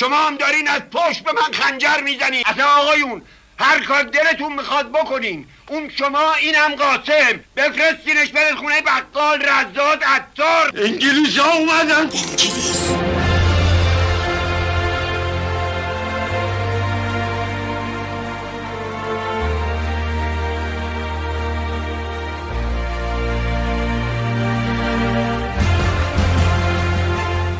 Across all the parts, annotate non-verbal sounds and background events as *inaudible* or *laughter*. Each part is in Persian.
شما هم دارین از پشت به من خنجر می‌زنین اصلا آقایون هر کار دلتون می‌خواد بکنین. اون شما اینم قاسم. بفرستینش برید خونه بقال رزاد عطار. انگلیس ها اومدن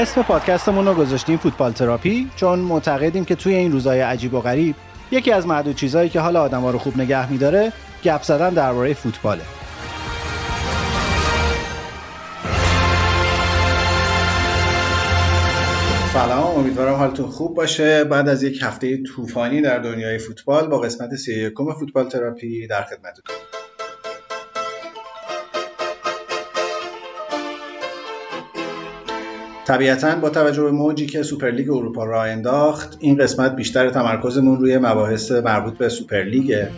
اسم پادکستمون رو گذاشتیم فوتبال تراپی چون معتقدیم که توی این روزهای عجیب و غریب یکی از معدود چیزهایی که حال آدما رو خوب نگه میداره گپ زدن درباره فوتباله. سلام امیدوارم حالتون خوب باشه. بعد از یک هفته طوفانی در دنیای فوتبال با قسمت سی فوتبال تراپی در خدمتتون. طبیعتا با توجه به موجی که سوپرلیگ اروپا را انداخت این قسمت بیشتر تمرکزمون روی مباحث مربوط به سوپرلیگه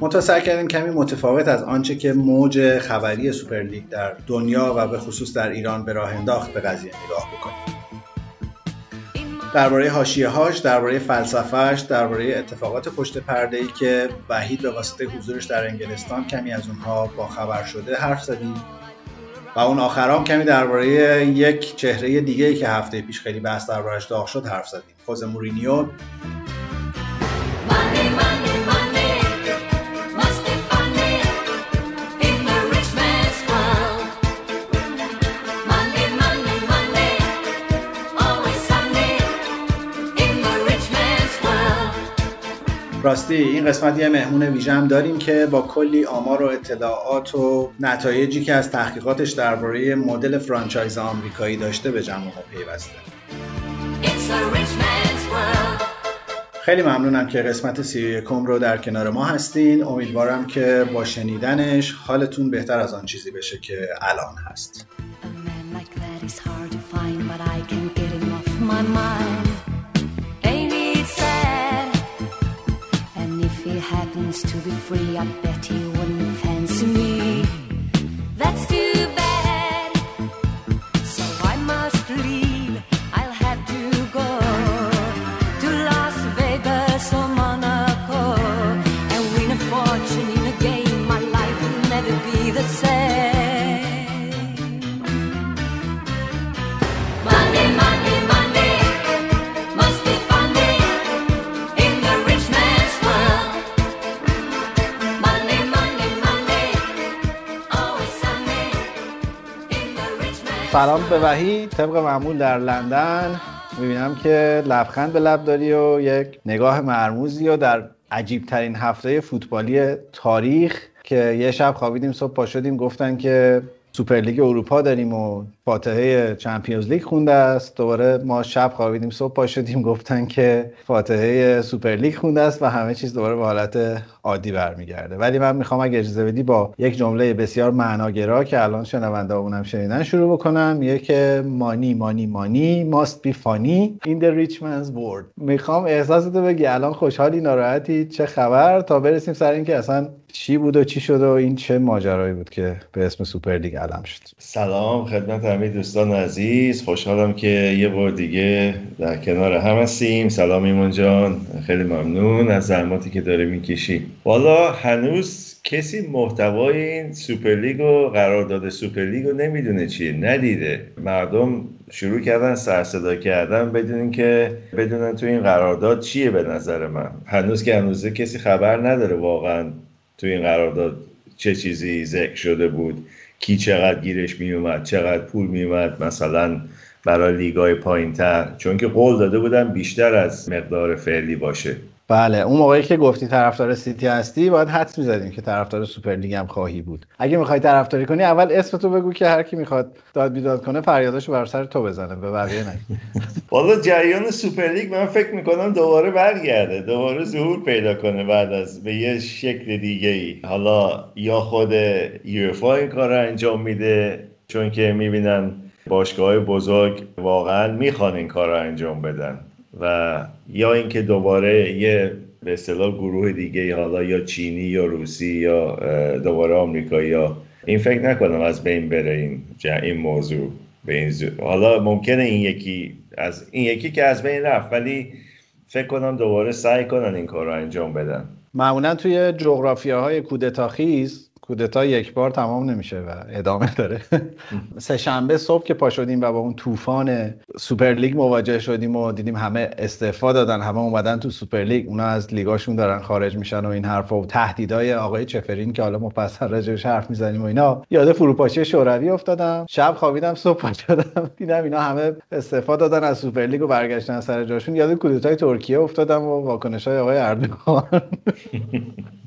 منتها کردیم کمی متفاوت از آنچه که موج خبری سوپرلیگ در دنیا و به خصوص در ایران به راه انداخت به قضیه نگاه بکنیم. درباره حاشیه هاش درباره فلسفهش درباره اتفاقات پشت پرده ای که وحید به واسطه حضورش در انگلستان کمی از اونها با خبر شده حرف زدیم. و اون آخرام کمی درباره یک چهره دیگه ای که هفته پیش خیلی بحث دربارش داغ شد حرف زدیم. خوز مورینیو راستی این قسمت یه مهمون ویژه هم داریم که با کلی آمار و اطلاعات و نتایجی که از تحقیقاتش درباره مدل فرانچایز آمریکایی داشته به جمع ما پیوسته. خیلی ممنونم که قسمت سی یکم رو در کنار ما هستین. امیدوارم که با شنیدنش حالتون بهتر از آن چیزی بشه که الان هست. Happens to be free, I bet he wouldn't سلام به وحید. طبق معمول در لندن می‌بینم که لبخند به لب داری و یک نگاه مرموزی و در عجیب ترین هفته فوتبالی تاریخ که یه شب خوابیدیم صبح پا شدیم گفتن که سوپرلیگ اروپا داریم و فاتحه چمپیونز لیگ خونده است. دوباره ما شب خوابیدیم صبح پا شدیم گفتن که فاتحه سوپرلیگ خونده است و همه چیز دوباره به حالت عادی برمیگرده. ولی من می‌خوام اگه اجازه بدی با یک جمله بسیار معناگرا که الان شنونده اونم شنیدن شروع بکنم. یه که مانی مانی مانی ماست بی فانی این the rich man's world. می‌خوام احساستو بگی الان خوشحالی ناراحتی چه خبر؟ تا برسیم سر اینکه اصلا چی بود و چی شد و این چه ماجرایی بود که به اسم سوپرلیگ علم شد؟ سلام خدمت همه دوستان عزیز. خوشحالم که یه بار دیگه در کنار هم هستیم. سلام ایمان جان. خیلی ممنون از زحماتی که داره می‌کشی. والا هنوز کسی محتوای این سوپرلیگ و قرارداد سوپرلیگ رو نمی‌دونه چیه ندیده. مردم شروع کردن سرصدا کردن بدونین که بدونن تو این قرارداد چیه به نظر من. هنوز که هنوزه کسی خبر نداره واقعا. تو این قرارداد چه چیزی ذکر شده بود؟ کی چقدر گیرش میومد چقدر پول میومد مثلا برای لیگای پایین تر چون که قول داده بودن بیشتر از مقدار فعلی باشه. بله اون موقعی که گفتی طرفدار سیتی هستی باید حدس می‌زدیم که طرفدار سوپرلیگ هم خواهی بود. اگه می‌خوای طرفداری کنی اول اسم تو بگو که هر کی می‌خواد داد بیداد کنه فریاداشو بر سر تو بزنه به بقیه نه. *laughs* والا جریان سوپرلیگ من فکر می‌کنم دوباره برگرده. دوباره ظهور پیدا کنه بعد از به یه شکل دیگه ای حالا یا خود یوفا این کار رو انجام میده چون که می‌بینن باشگاه بزرگ واقعا می‌خوان این کار رو انجام بدن. و یا اینکه دوباره یه به اصطلاح گروه دیگه حالا یا چینی یا روسی یا دوباره آمریکایی یا این فکر نکنم از بین بره این این موضوع به این حالا ممکنه این یکی از این یکی که از بین رفت ولی فکر کنم دوباره سعی کنن این کار رو انجام بدن. معمولا توی جغرافیاهای کودتاخیز کودتا یک بار تمام نمیشه و ادامه داره. *laughs* سه شنبه صبح که پا شدیم و با اون طوفان سوپرلیگ مواجه شدیم و دیدیم همه استعفا دادن همه اومدن تو سوپرلیگ اونا از لیگاشون دارن خارج میشن و این حرفا و تهدیدای آقای چفرین که حالا مفصل راجعش حرف می‌زنیم و اینا. یاد فروپاشی شوروی افتادم. شب خوابیدم صبح پا شدم. *laughs* دیدم اینا همه استعفا دادن از سوپرلیگ و برگشتن سر جاشون. یاد کودتای ترکیه افتادم و واکنش‌های آقای اردوغان. *laughs*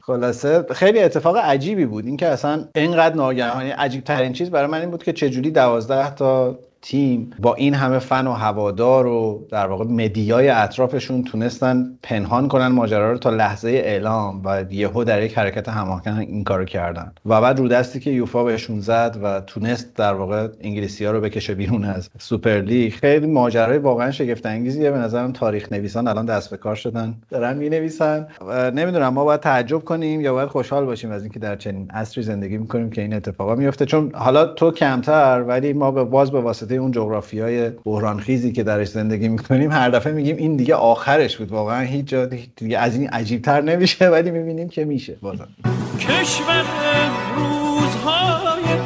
خلاصه خیلی اتفاق عجیبی بود. اینکه اصلا اینقدر ناگهانی عجیب ترین چیز برای من این بود که چجوری دوازده تا تیم با این همه فن و هوادار و در واقع مدیای اطرافشون تونستن پنهان کنن ماجرا رو تا لحظه اعلام و یهو در یک حرکت هماهنگ این کارو کردن. و بعد رو دستی که یوفا بهشون زد و تونست در واقع انگلیسی ها رو بکشه بیرون از سوپر لیگ خیلی ماجرای واقعا شگفت انگیزیه به نظرم تاریخ نویسان الان دست به کار شدن. دارن می نویسن نمی‌دونم ما باید تعجب کنیم یا باید خوشحال باشیم از اینکه در چنین عصری زندگی می‌کنیم که این اتفاقا میفته چون حالا تو کمتر ولی ما به باز به واسطه واسطه اون بحران خیزی که درش زندگی می‌کنیم هر دفعه میگیم این دیگه آخرش بود. واقعا هیچ جا دیگه از این عجیبتر نمیشه ولی می‌بینیم که میشه. بازم. کشور روزهای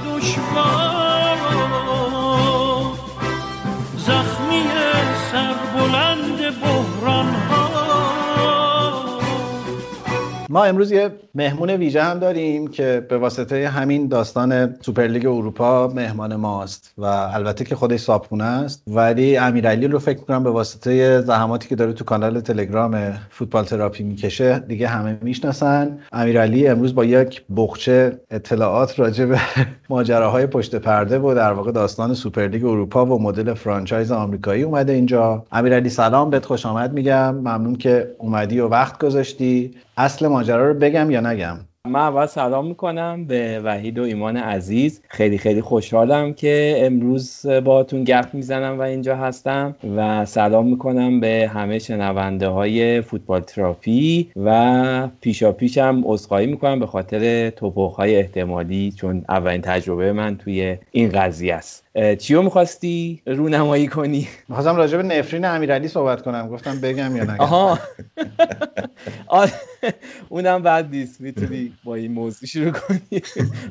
ما امروز یه مهمون ویژه هم داریم که به واسطه همین داستان سوپرلیگ اروپا مهمان ماست و البته که خودش صابخونه است. ولی امیرعلی رو فکر کنم به واسطه زحماتی که داره تو کانال تلگرام فوتبال تراپی می‌کشه دیگه همه می‌شناسن. امیرعلی امروز با یک بخچه اطلاعات راجع به *laughs* ماجراهای پشت پرده و در واقع داستان سوپرلیگ اروپا و مدل فرانچایز آمریکایی اومده اینجا. امیرعلی سلام بهت خوش آمد میگم. ممنون که اومدی و وقت گذاشتی. اصل ماجرا رو بگم یا نگم؟ من اول سلام می‌کنم به وحید و ایمان عزیز. خیلی خیلی خوشحالم که امروز باهاتون گپ می‌زنم و اینجا هستم و سلام می‌کنم به همه شنونده های فوتبال تراپی و پیشا پیشم عذرخواهی می‌کنم به خاطر توپخ های احتمالی چون اولین تجربه من توی این قضیه است. چیو می‌خواستی رونمایی کنی؟ می‌خواستم راجع به نفرین امیرعلی صحبت کنم. گفتم بگم یا نگم. آها. *laughs* اونم بعد نیست می‌تونی با این موضوع شروع کنی.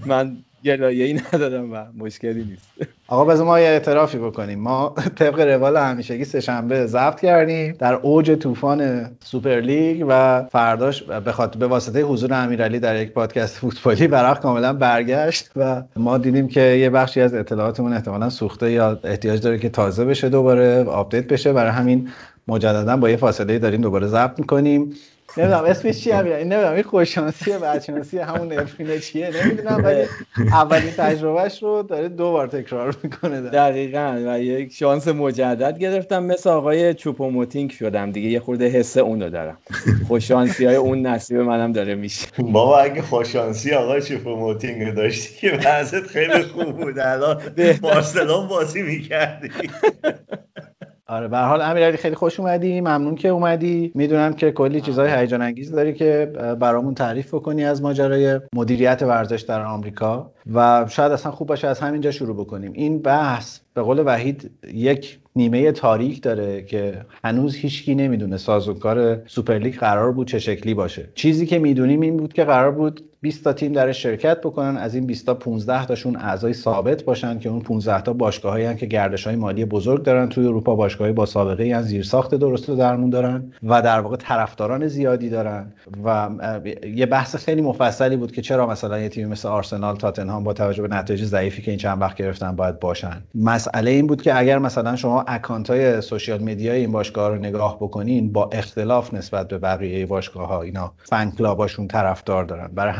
من گلایه ای ندارم و مشکلی نیست. آقا بذار ما یه اعترافی بکنیم. ما طبق روال همیشگی سه شنبه ضبط کردیم در اوج طوفان سوپر لیگ و فرداش به خاطر به واسطه حضور امیرعلی در یک پادکست فوتبالی ورق کاملا برگشت و ما دیدیم که یه بخشی از اطلاعاتمون احتمالا سوخته یا احتیاج داره که تازه بشه دوباره آپدیت بشه. برای همین مجددا با یه فاصله داریم دوباره ضبط می‌کنیم. نمی‌دونم اسمش چیه این نمی‌دونم این خوششانسیه بدشانسی همون نفرینه چیه؟ نمی‌دونم ولی اولین تجربهش رو داره دو بار تکرار می‌کنه دقیقا و یک شانس مجدد گرفتم. مثل آقای چوپوموتینگ شدم دیگه. یه خورده حس اون رو دارم. خوششانسی های اون نصیب منم داره میشه. بابا اگه خوششانسی آقای چوپوموتینگ رو داشتی که وضعت خیلی خوب بود. الان بارسلون بازی می‌کردی. آره به حال امیرعلی خیلی خوش اومدی ممنون که اومدی. می‌دونم که کلی چیزهای هیجان انگیز داری که برامون تعریف بکنی از ماجرای مدیریت ورزش در آمریکا. و شاید اصلا خوب باشه از همینجا شروع بکنیم. این بحث به قول وحید یک نیمه تاریک داره که هنوز هیچکی نمی‌دونه سازوکار سوپرلیگ قرار بود چه شکلی باشه. چیزی که می‌دونیم این بود که قرار بود 20 تا تیم درش شرکت بکنن از این 20 تا 15 تاشون اعضای ثابت باشن که اون 15 تا باشگاهایی که گردش های مالی بزرگ دارن. توی اروپا باشگاهی با سابقه ای زیر ساخت درست و درمون دارن و در واقع طرفداران زیادی دارن. و یه بحث خیلی مفصلی بود که چرا مثلا یه تیمی مثل آرسنال تاتنهام با توجه به نتایج ضعیفی که این چند وقت گرفتن باید باشن. مسئله این بود که اگر مثلا شما اکانت های social media ی این باشگاه رو نگاه بکنین با اختلاف نسبت به بقیه باشگاه ها اینا fan club اشون طرفدار دارن. برای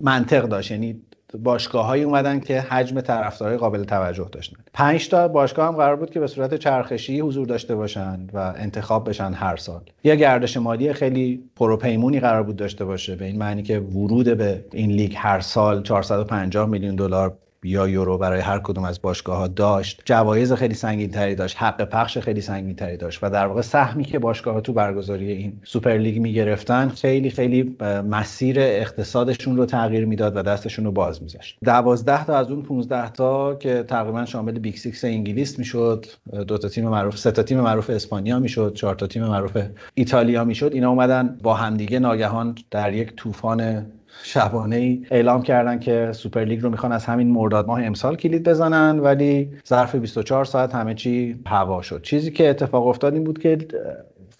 منطق داشت. یعنی باشگاه هایی اومدن که حجم طرفدارای قابل توجه داشتن. پنج تا باشگاه هم قرار بود که به صورت چرخشی حضور داشته باشن و انتخاب بشن هر سال. یا گردش مالی خیلی پروپیمونی قرار بود داشته باشه. به این معنی که ورود به این لیگ هر سال 450 میلیون دلار یا یورو برای هر کدوم از باشگاه ها داشت. جوایز خیلی سنگین تری داشت حق پخش خیلی سنگین تری داشت و در واقع سهمی که باشگاه ها تو برگزاری این سوپر لیگ می‌گرفتن خیلی خیلی مسیر اقتصادشون رو تغییر می‌داد و دستشون رو باز میذاشت. دوازده تا از اون 15 تا که تقریبا شامل Big Six انگلیس می‌شد دو تا تیم معروف سه تا تیم معروف اسپانیا می‌شد چهار تا تیم معروف ایتالیا می‌شد. اینا اومدن با همدیگه ناگهان در یک طوفان شبانه ای اعلام کردن که سوپر لیگ رو می‌خوان از همین مرداد ماه امسال کلید بزنن ولی ظرف 24 ساعت همه چی هوا شد. چیزی که اتفاق افتاد این بود که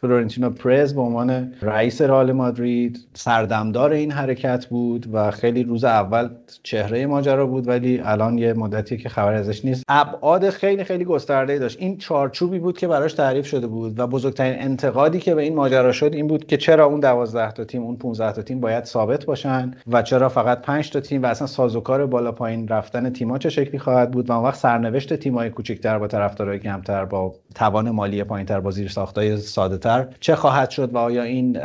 فلورنتینو پرز به عنوان رئیس رئال مادرید سردمدار این حرکت بود و خیلی روز اول چهره ماجرا بود ولی الان یه مدتی که خبر ازش نیست. ابعاد خیلی خیلی گسترده داشت. این چارچوبی بود که براش تعریف شده بود و بزرگترین انتقادی که به این ماجرا شد این بود که چرا اون 12 تا تیم اون 15 تا تیم باید ثابت باشن و چرا فقط 5 تا تیم و اصلا سازوکار بالا پایین رفتن تیم‌ها چه شکلی خواهد بود و اون وقت سرنوشت تیم‌های کوچکتر با طرفدارای کمتر با توان مالی پایینتر با زیر ساختای ساده چه خواهد شد و آیا این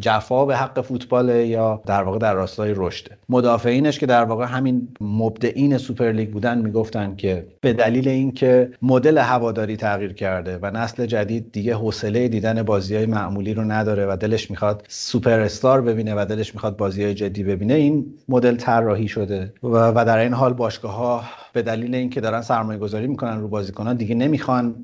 جفا به حق فوتبال یا در واقع در راستای رشده؟ مدافعینش که در واقع همین مبدعین سوپرلیگ بودن می‌گفتن که به دلیل اینکه مدل هواداری تغییر کرده و نسل جدید دیگه حوصله دیدن بازی های معمولی رو نداره و دلش می‌خواد سوپر استار ببینه و دلش می‌خواد بازی های جدی ببینه این مدل طراحی شده و در این حال باشگاه ها به دلیل اینکه دارن سرمایه گذاری می‌کنن رو بازیکنان دیگه نمی‌خوان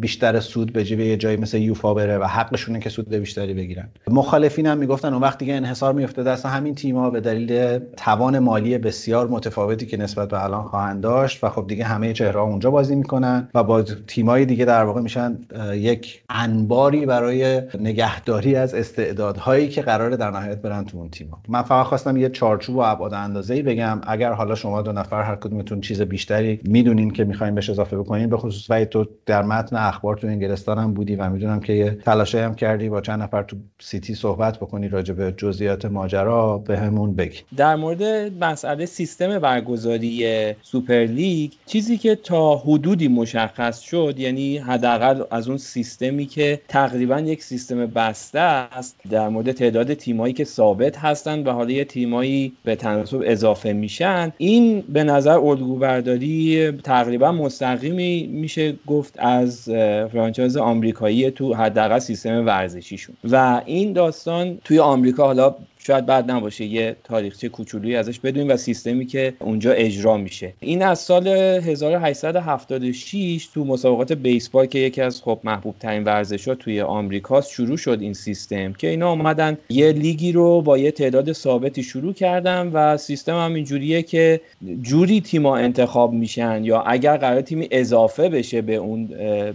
بیشتر سود به جیب یه جایی مثل یوفا بره و حقشونه که سود بیشتری بگیرن. مخالفین هم می‌گفتن اون وقت دیگه انحصار میفته دست همین تیم‌ها به دلیل توان مالی بسیار متفاوتی که نسبت به الان خواهند داشت و خب دیگه همه چهره اونجا بازی می‌کنن و با تیمای دیگه در واقع میشن یک انباری برای نگهداری از استعدادهایی که قراره در نهایت برن تو اون تیم‌ها. من فقط خواستم یه چارچوب و ابعاد اندازه‌ای بگم. اگر حالا شما دو نفر هر کدومتون چیز بیشتری می‌دونین که می‌خواین بهش اضافه بکنین به خصوص تو در متن اخبار تو انگلستان هم بودی و می‌دونم که یه تلاشی هم کردی با چند نفر تو سیتی صحبت بکنی راجع به جزئیات ماجرا به همون بگی. در مورد مسئله سیستم برگزاری سوپر لیگ چیزی که تا حدودی مشخص شد یعنی حداقل از اون سیستمی که تقریبا یک سیستم بسته است در مورد تعداد تیمایی که ثابت هستند و حالا یه تیمایی به تناسب اضافه میشن این به نظر الگو برداری تقریبا مستقیمی میشه گفت از فرانچایز آمریکایی تو حداقل سیستم ورزشیشون. و این داستان توی آمریکا حالا شاید بعد نباشه یه تاریخچه کوچولویی ازش بدونیم و سیستمی که اونجا اجرا میشه. این از سال 1876 تو مسابقات بیسبال که یکی از خب محبوب ترین ورزش ها توی آمریکاست شروع شد این سیستم که اینا اومدن یه لیگی رو با یه تعداد ثابتی شروع کردن و سیستم هم اینجوریه که جوری تیما انتخاب میشن یا اگر قرار تیمی اضافه بشه به اون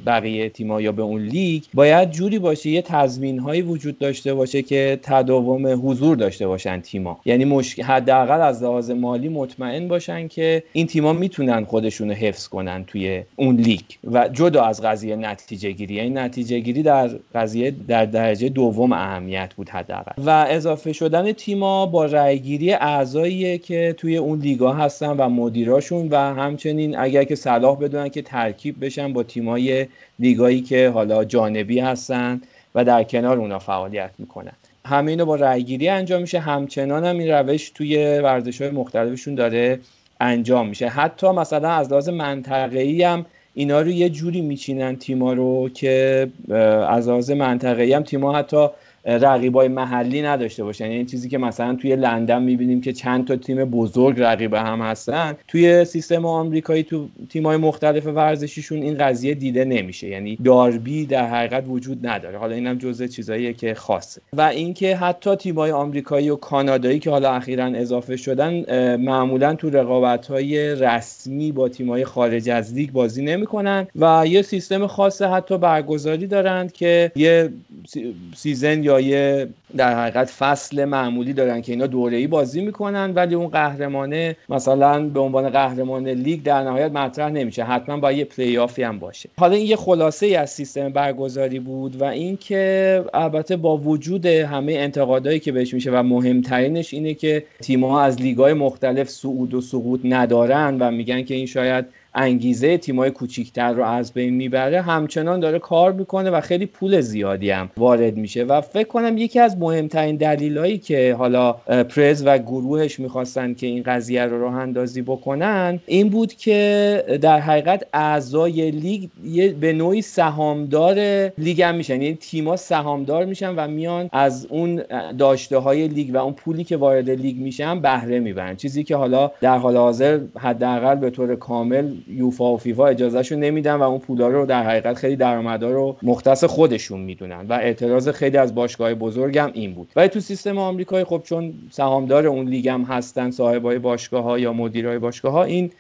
بقیه تیما یا به اون لیگ باید جوری باشه یه تضمین هایی وجود داشته باشه که تداوم حضور داشته باشن تیما. یعنی مشکل حداقل از لحاظ مالی مطمئن باشن که این تیما می‌تونن خودشون رو حفظ کنن توی اون لیگ. و جدا از قضیه نتیجه گیری. یعنی نتیجه گیری در قضیه در درجه دوم اهمیت بود حداقل. و اضافه شدن تیما با رأیگیری اعضایی که توی اون لیگا هستن و مدیراشون و همچنین اگر که صلاح بدونن که ترکیب بشن با تیمای لیگایی که حالا جانبی هستن و در کنار اونا فعالیت می‌کنن. همه اینو با رأیگیری انجام میشه. همچنان هم این روش توی ورزش های مختلفشون داره انجام میشه. حتی مثلا از لحاظ منطقه‌ای هم اینا رو یه جوری میچینن تیما رو که از لحاظ منطقه‌ای هم تیما حتی رقیبای محلی نداشته باشن. یعنی چیزی که مثلا توی لندن می‌بینیم که چند تا تیم بزرگ رقیب هم هستن توی سیستم آمریکایی تو تیمای مختلف ورزشیشون این قضیه دیده نمیشه. یعنی داربی در حقیقت وجود نداره. حالا اینم جزء چیزاییه که خاصه. و اینکه حتی تیمای آمریکایی و کانادایی که حالا اخیرا اضافه شدن معمولا تو رقابت های رسمی با تیمای خارج از لیگ بازی نمی‌کنن و یه سیستم خاص حتی برگزاری دارند که یه season یا یه در حقیقت فصل معمولی دارن که اینا دوره ای بازی می‌کنن ولی اون قهرمانه مثلا به عنوان قهرمان لیگ در نهایت مطرح نمیشه. حتما با یه پلی آفی هم باشه. حالا این یه خلاصه ای از سیستم برگزاری بود و اینکه البته با وجود همه انتقادایی که بهش میشه و مهمترینش اینه که تیم‌ها از لیگ‌های مختلف صعود و سقوط ندارن و میگن که این شاید انگیزه تیمای کوچیکتر رو از بین می‌بره همچنان داره کار می‌کنه و خیلی پول زیادی هم وارد میشه و فکر کنم یکی از مهمترین دلیلایی که حالا پرز و گروهش می‌خواستن که این قضیه رو راه اندازی بکنن این بود که در حقیقت اعضای لیگ به نوعی سهامدار لیگ هم میشن یعنی تیما سهامدار میشن و میان از اون داشته های لیگ و اون پولی که وارد لیگ میشن بهره می‌برن. چیزی که حالا در حال حاضر حداقل به طور کامل یوفا و فیفا اجازهشون نمیدن و اون پولا رو در حقیقت خیلی درآمدا رو مختص خودشون می‌دونن و اعتراض خیلی از باشگاه بزرگ هم این بود. ولی تو سیستم آمریکایی خب چون سهامدار اون لیگ هم هستن صاحبای باشگاه ها یا مدیرای باشگاه ها این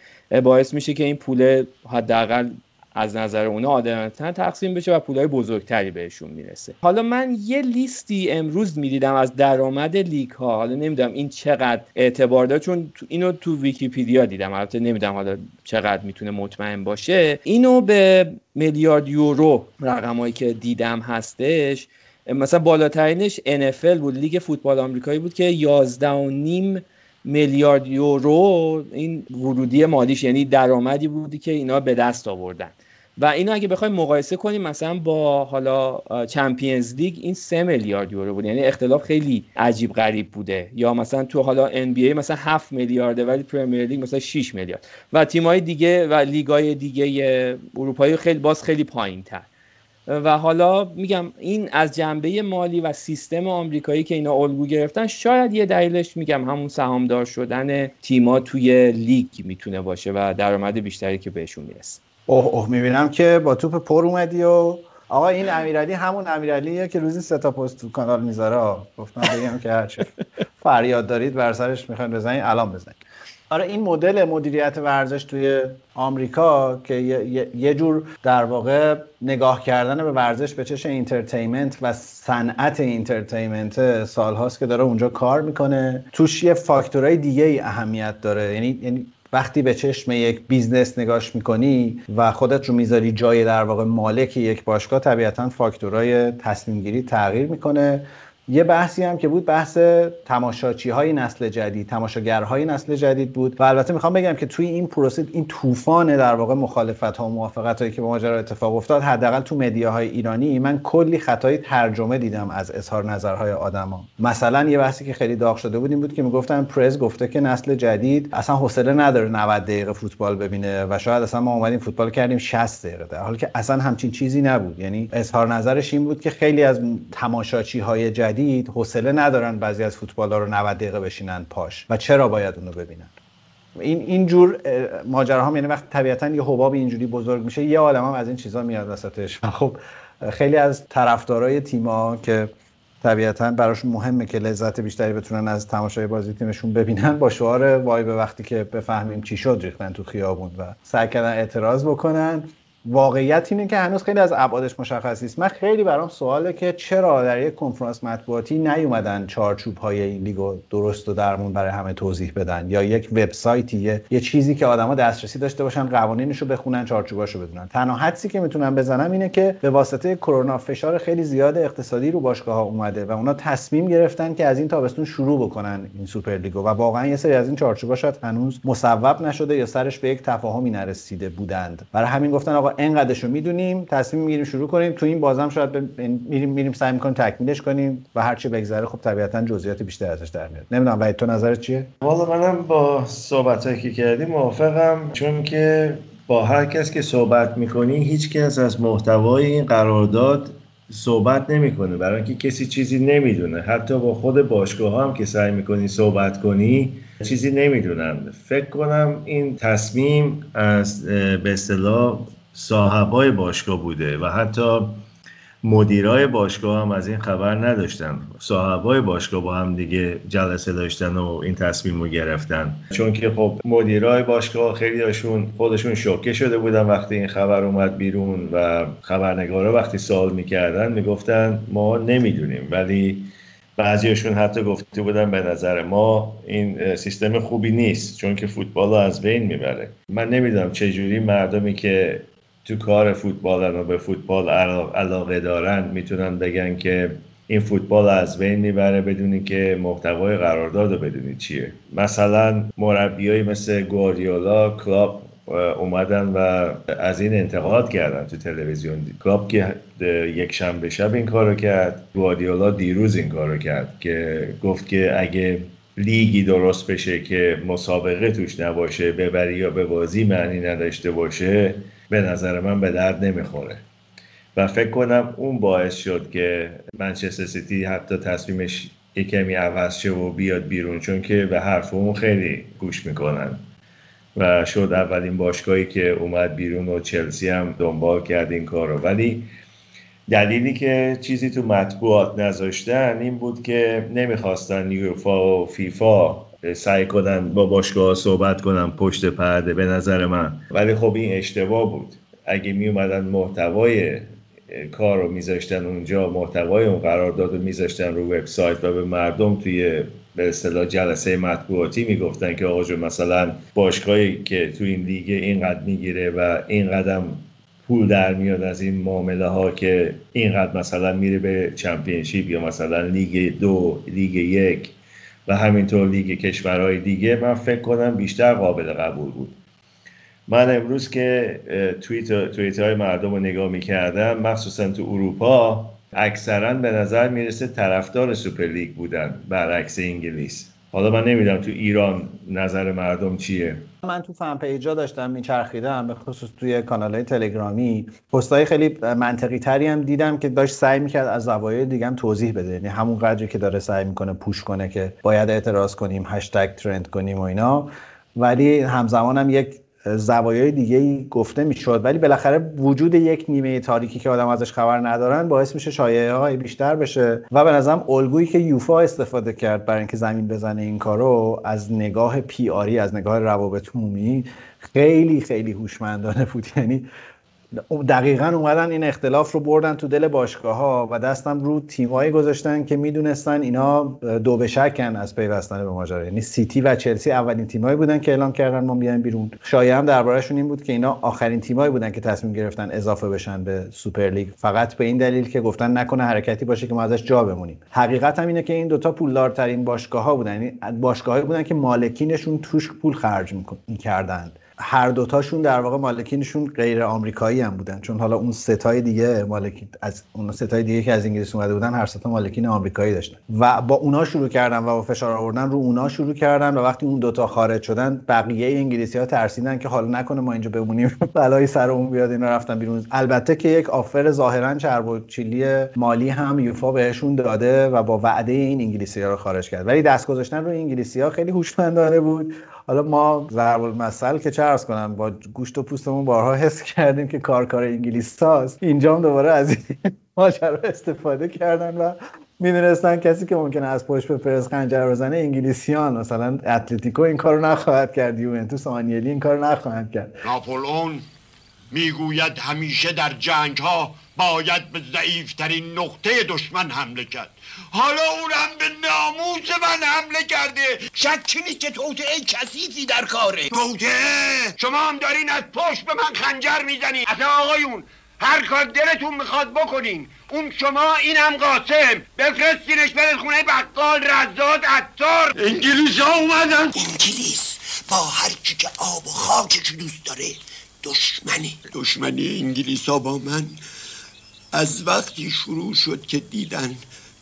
باعث میشه که این پول حداقل از نظر اونا عادلانه تقسیم بشه و پولای بزرگتری بهشون می‌رسه. حالا من یه لیستی امروز می‌دیدم از درآمد لیگ ها حالا نمی‌دونم این چقدر اعتبار داره چون اینو تو ویکیپیدیا دیدم. البته نمی‌دونم حالا چقدر می‌تونه مطمئن باشه. اینو به میلیارد یورو رقمایی که دیدم هستش مثلا بالاترینش NFL بود لیگ فوتبال آمریکایی بود که 11 و نیم میلیارد یورو این ورودی مالیش یعنی درآمدی بودی که اینا به دست آوردن. و اینو اگه بخوایم مقایسه کنیم مثلا با حالا Champions League این سه میلیارد یورو بود. یعنی اختلاف خیلی عجیب غریب بوده. یا مثلا تو حالا NBA مثلا 7 میلیارده ولی Premier League مثلا 6 میلیارد. و تیم‌های دیگه و لیگای دیگه اروپایی خیلی باز خیلی پایین‌تر. و حالا میگم این از جنبه مالی و سیستم آمریکایی که اینا الگو گرفتن شاید یه دلیلش میگم همون سهامدار شدن تیما توی لیگ می‌تونه باشه و درآمد بیشتری که بهشون می‌رسه. اوه اوه می‌بینم که با توپ پر اومدی و آقا این امیرعلی همون امیرعلیه که روزی سه تا پست تو کانال می‌ذاره گفتم بگم که هرچی *laughs* فریاد دارید بر سرش می‌خواین بزنید الان بزنید آره این مدل مدیریت ورزش توی آمریکا که یه, جور در واقع نگاه کردن به ورزش به چش entertainment و صنعت entertainment سالهاست که داره اونجا کار می‌کنه. توش یه فاکتورهای دیگه ای اهمیت داره. یعنی یعنی وقتی به چشم یک business نگاش می‌کنی و خودت رو می‌ذاری جای در واقع مالک یک باشگاه طبیعتا فاکتورهای تصمیم گیری تغییر می‌کنه. یه بحثی هم که بود بحث تماشاچی های نسل جدید تماشاگرهای نسل جدید بود و البته می‌خوام بگم که توی این پروسه این طوفان در واقع مخالفت ها و موافقت هایی که به ماجرا اتفاق افتاد حداقل تو media های ایرانی من کلی خطای ترجمه دیدم از اظهار نظرهای آدما. مثلا یه بحثی که خیلی داغ شده بود این بود که می‌گفتن پرز گفته که نسل جدید اصلا حوصله نداره 90 دقیقه فوتبال ببینه و شاید اصلا ما اومدیم فوتبال کردیم 60 دقیقه در حالی که اصلا همچین چیزی نبود. یعنی اظهار نظرش این بود که خیلی از تماشاچی های جدید جدید حوصله ندارن بعضی از فوتبال ها رو 90 دقیقه بشینن پاش. و چرا باید اونو ببینن؟ این اینجور ماجراها یعنی وقتی طبیعتا یه حباب اینجوری بزرگ میشه. یه عالم هم از این چیزا میاد وسطش. خب خیلی از طرفدارای تیم‌ها که طبیعتا براشون مهمه که لذت بیشتری بتونن از تماشای بازی تیمشون ببینن با شعار وای به وقتی که بفهمیم چی شد ریختن تو خیابون و سعی کردن اعتراض بکنن. واقعیت اینه که هنوز خیلی از ابعادش مشخص نیست. من خیلی برام سواله که چرا در یک کنفرانس مطبوعاتی نیومدن چارچوب های این لیگو درست و درمون برای همه توضیح بدن یا یک وبسایتی یه،, چیزی که آدما دسترسی داشته باشن قوانینش رو بخونن چارچوباشو بدونن. تنها حدسی که می‌تونم بزنم اینه که به واسطه کرونا فشار خیلی زیاد اقتصادی رو باشگاه ها اومده و اونا تصمیم گرفتن که از این تابستون شروع بکنن این سوپر لیگو و واقعا یه سری از این چارچوبا شاید هنوز مصوب نشده یا سرش به یک تفاهمی نرسیده بودند. برای همین گفتن آقا انقدرش رو می‌دونیم تصمیم می‌گیریم شروع کنیم. تو این بازم شاید میریم میریم سعی می‌کنیم تکمیلش کنیم و هر چی بگذره خب طبیعتا جزئیات بیشتر ازش در میاد. نمی‌دونم ولی تو نظرت چیه؟ والا منم با صحبتایی که کردیم موافقم چون که با هر کس که صحبت می‌کنی هیچ کس از محتوای این قرارداد صحبت نمی‌کنه. برای اینکه کسی چیزی نمی‌دونه. حتی با خود باشگاه هم که سعی می‌کنی صحبت کنی چیزی نمی‌دونن. فکر کنم این تصمیم از به اصطلاح صاحبای باشگاه بوده و حتی مدیرای باشگاه هم از این خبر نداشتن. صاحبای باشگاه با هم دیگه جلسه داشتن و این تصمیم رو گرفتن. چون که خب مدیرای باشگاه خیلی هاشون خودشون شوکه شده بودن وقتی این خبر اومد بیرون و خبرنگارا وقتی سوال می‌کردن می‌گفتن ما نمی‌دونیم. ولی بعضیشون حتی گفته بودن به نظر ما این سیستم خوبی نیست چون که فوتبال رو از بین می‌بره. من نمی‌دونم چجوری مردمی که تو کار فوتبال و به فوتبال علاقه دارن می‌تونن بگن که این فوتبال از بین می‌بره بدونی که محتوای قرارداد رو بدونی چیه. مثلا مربیایی مثل گواردیولا کلاب اومدن و از این انتقاد کردن تو تلویزیون. کلاب که یک شنبه شب این کارو کرد گواردیولا دیروز این کارو کرد که گفت که اگه لیگی درست بشه که مسابقه توش نباشه ببری یا به بازی معنی نداشته باشه به نظر من به درد نمی‌خوره. و فکر کنم اون باعث شد که منچستر سیتی حتی تصمیمش یک کمی عوض شه و بیاد بیرون چون که به حرف اون خیلی گوش می‌کنن. و شد اولین باشگاهی که اومد بیرون و چلسی هم دنبال کرد این کار رو ولی دلیلی که چیزی تو مطبوعات نذاشتن این بود که نمی‌خواستن یوفا و فیفا سعی کنن با باشگاه صحبت کنن پشت پرده به نظر من. ولی خب این اشتباه بود. اگه می اومدن محتوای کار رو میذاشتن اونجا محتوای اون قرارداد رو میذاشتن رو وبسایت و به مردم توی به اصطلاح جلسه مطبوعاتی می‌گفتن که آقا مثلا باشگاهی که تو این لیگ اینقدر می‌گیره و این قدم پول در میاد از این معامله ها که اینقدر مثلا میره به Championship یا مثلا لیگ دو لیگ یک و همینطور لیگ کشورهای دیگه من فکر کنم بیشتر قابل قبول بود. من امروز که توییت, توییت های مردم رو نگاه می‌کردم مخصوصا تو اروپا اکثرا به نظر می‌رسه طرفدار سوپرلیگ بودن برعکس انگلیس. حالا من نمی‌دونم تو ایران نظر مردم چیه. من تو فن پیجا داشتم میچرخیدم به خصوص توی کانال های تلگرامی. پستای خیلی منطقی تری هم دیدم که داشت سعی می‌کرد از زوایای دیگه هم توضیح بده. یعنی همون قدری که داره سعی می‌کنه پوش کنه که باید اعتراض کنیم هشتگ ترند کنیم و اینا. ولی همزمان هم یک زوایای دیگه ای گفته می‌شد ولی بالاخره وجود یک نیمه تاریکی که آدم ازش خبر ندارن باعث میشه شایعه های بیشتر بشه و به نظرم الگویی که یوفا استفاده کرد برای اینکه زمین بزنه این کارو از نگاه پی آری از نگاه روابط عمومی خیلی خیلی هوشمندانه بود. یعنی دقیقا اومدن این اختلاف رو بردن تو دل باشگاه ها و دست هم رو تیمایی گذاشتن که می‌دونستن اینا دو به شکن از پیوستن به ماجرا. یعنی سیتی و چلسی اولین تیمایی بودن که اعلام کردن ما بیایم بیرون. شایعه هم دربارهشون این بود که اینا آخرین تیمایی بودن که تصمیم گرفتن اضافه بشن به سوپر لیگ. فقط به این دلیل که گفتن نکنه حرکتی باشه که ما ازش جا بمونیم. حقیقت هم اینه که این دوتا پولدارترین باشگاه ها بودن. یعنی باشگاهایی بودن که مالکینشون توش پول خرج می‌کردند هر دوتاشون در واقع مالکینشون غیر آمریکایی هم بودن. چون حالا اون ستای دیگه مالکین از اون ستای دیگه که از انگلیس اومده بودن هر ستا مالکین آمریکایی داشتن. و با اونا شروع کردن و با فشار آوردن رو اونا شروع کردن و وقتی اون دوتا خارج شدن بقیه انگلیسی ها ترسیدن که حالا نکنه ما اینجا بمونیم *laughs* بلای سر اون بیاد اینا رفتن بیرون. البته که یک آفر ظاهرا چرب و چیلی مالی هم یوفا بهشون داده و با وعده این انگلیسی ها رو خارج کرد. ولی دست گذاشتن رو انگلیسی ها خیلی هوشمندانه بود. حالا ما ضرب المثل که چه ارز کنم با گوشت و پوستمون بارها حس *laughs* کردیم که کار کار انگلیس هاست. اینجا هم دوباره از این *laughs* ماجرا استفاده کردن و می‌دونستن کسی که ممکنه از پشت به پرس خنجر بزنه انگلیسیان. مثلا اتلتیکو این کارو نخواهد کرد یوونتوس آنیلی این کارو نخواهد کرد. ناپولئون می‌گوید همیشه در جنگ ها باید به ضعیفترین نقطه دشمن حمله کرد. حالا اونم به ناموس من حمله کرده. شکی نیست که توطعه کثیفی در کاره. توطعه شما هم دارین از پشت به من خنجر می‌زنین. اصلا آقایون هر کار دلتون می‌خواد بکنین. اون شما اینم قاسم. بفرستینش بره خونه بقال رزاد عطار. انگلیس ها اومدن. انگلیس با هر کی که آب و خاکش دوست داره دشمنی دشمنی انگلیس ها با من. از وقتی شروع شد که دیدن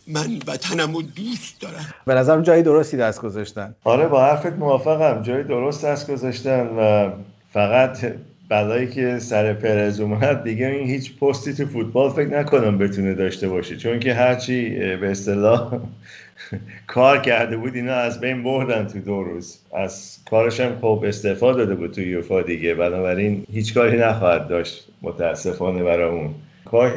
من وطنم رو دوست دارم. به نظرم جایی درستی دست گذاشتن. آره با حرفت موافقم. جایی درست دست گذاشتن و فقط بلایی که سر پرز اومد دیگه این هیچ پستی تو فوتبال فکر نکنم بتونه داشته باشه. چون که هرچی به اصطلاح *laughs* کار کرده بود اینا از بین بردن تو دو روز. از کارش هم خوب استفاده داده بود تو یوفا دیگه. بنابراین هیچ کاری نخواهد داشت متاسفانه برامون.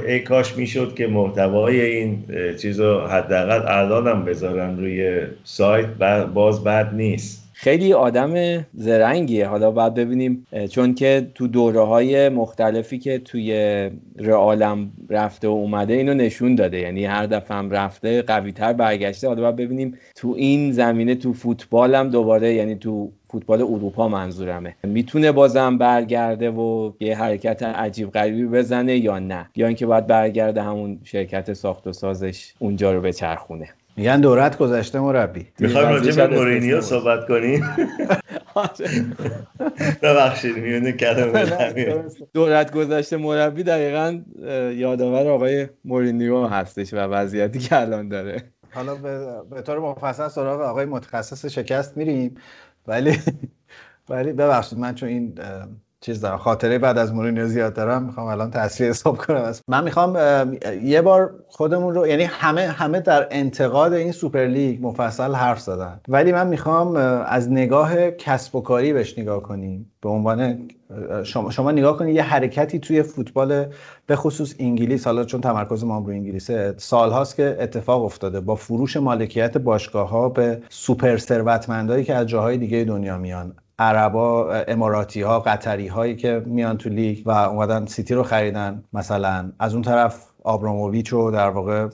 ای کاش می‌شد که محتوای این چیز رو حداقل الانم بذارن روی سایت باز بد نیست. خیلی آدم زرنگیه. حالا باید ببینیم چون که تو دوره های مختلفی که توی رئالم رفته و اومده اینو نشون داده. یعنی هر دفعه هم رفته قوی تر برگشته. حالا باید ببینیم تو این زمینه تو فوتبال هم دوباره یعنی تو فوتبال اروپا منظورمه. می‌تونه بازم برگرده و یه حرکت عجیب غریبی بزنه یا نه؟ یا اینکه باید برگرده همون شرکت ساخت و سازش اونجا رو بچرخونه. میگن دورت گذشته مربی. می‌خوایم راجع به مورینیو صحبت کنیم. *laughs* ببخشید میونه کلمه دورت گذشته مربی دقیقا یادآور آقای مورینیو هستش و وضعیتی که الان داره. حالا به طور مفصل سراغ آقای متخصص شکست میریم. ولی *laughs* ولی ببخشید من چون این چیز دارم خاطره بعد از مورینیو زیاد دارم می‌خوام الان تصویر حساب کنم. من می‌خوام یه بار خودمون رو یعنی همه همه در انتقاد این سوپر لیگ مفصل حرف زدن. ولی من می‌خوام از نگاه کسب و کاری بهش نگاه کنیم. به عنوان شما, شما نگاه کنید یه حرکتی توی فوتبال به خصوص انگلیس حالا چون تمرکز ما رو انگلیسه سالهاست که اتفاق افتاده. با فروش مالکیت باشگاه ها به سوپر ثروتمندایی که از جاهای دیگه دنیا میان. عربا اماراتی ها قطری هایی که میان تو لیگ و اومدن سیتی رو خریدن مثلا. از اون طرف آبراموویچ رو در واقع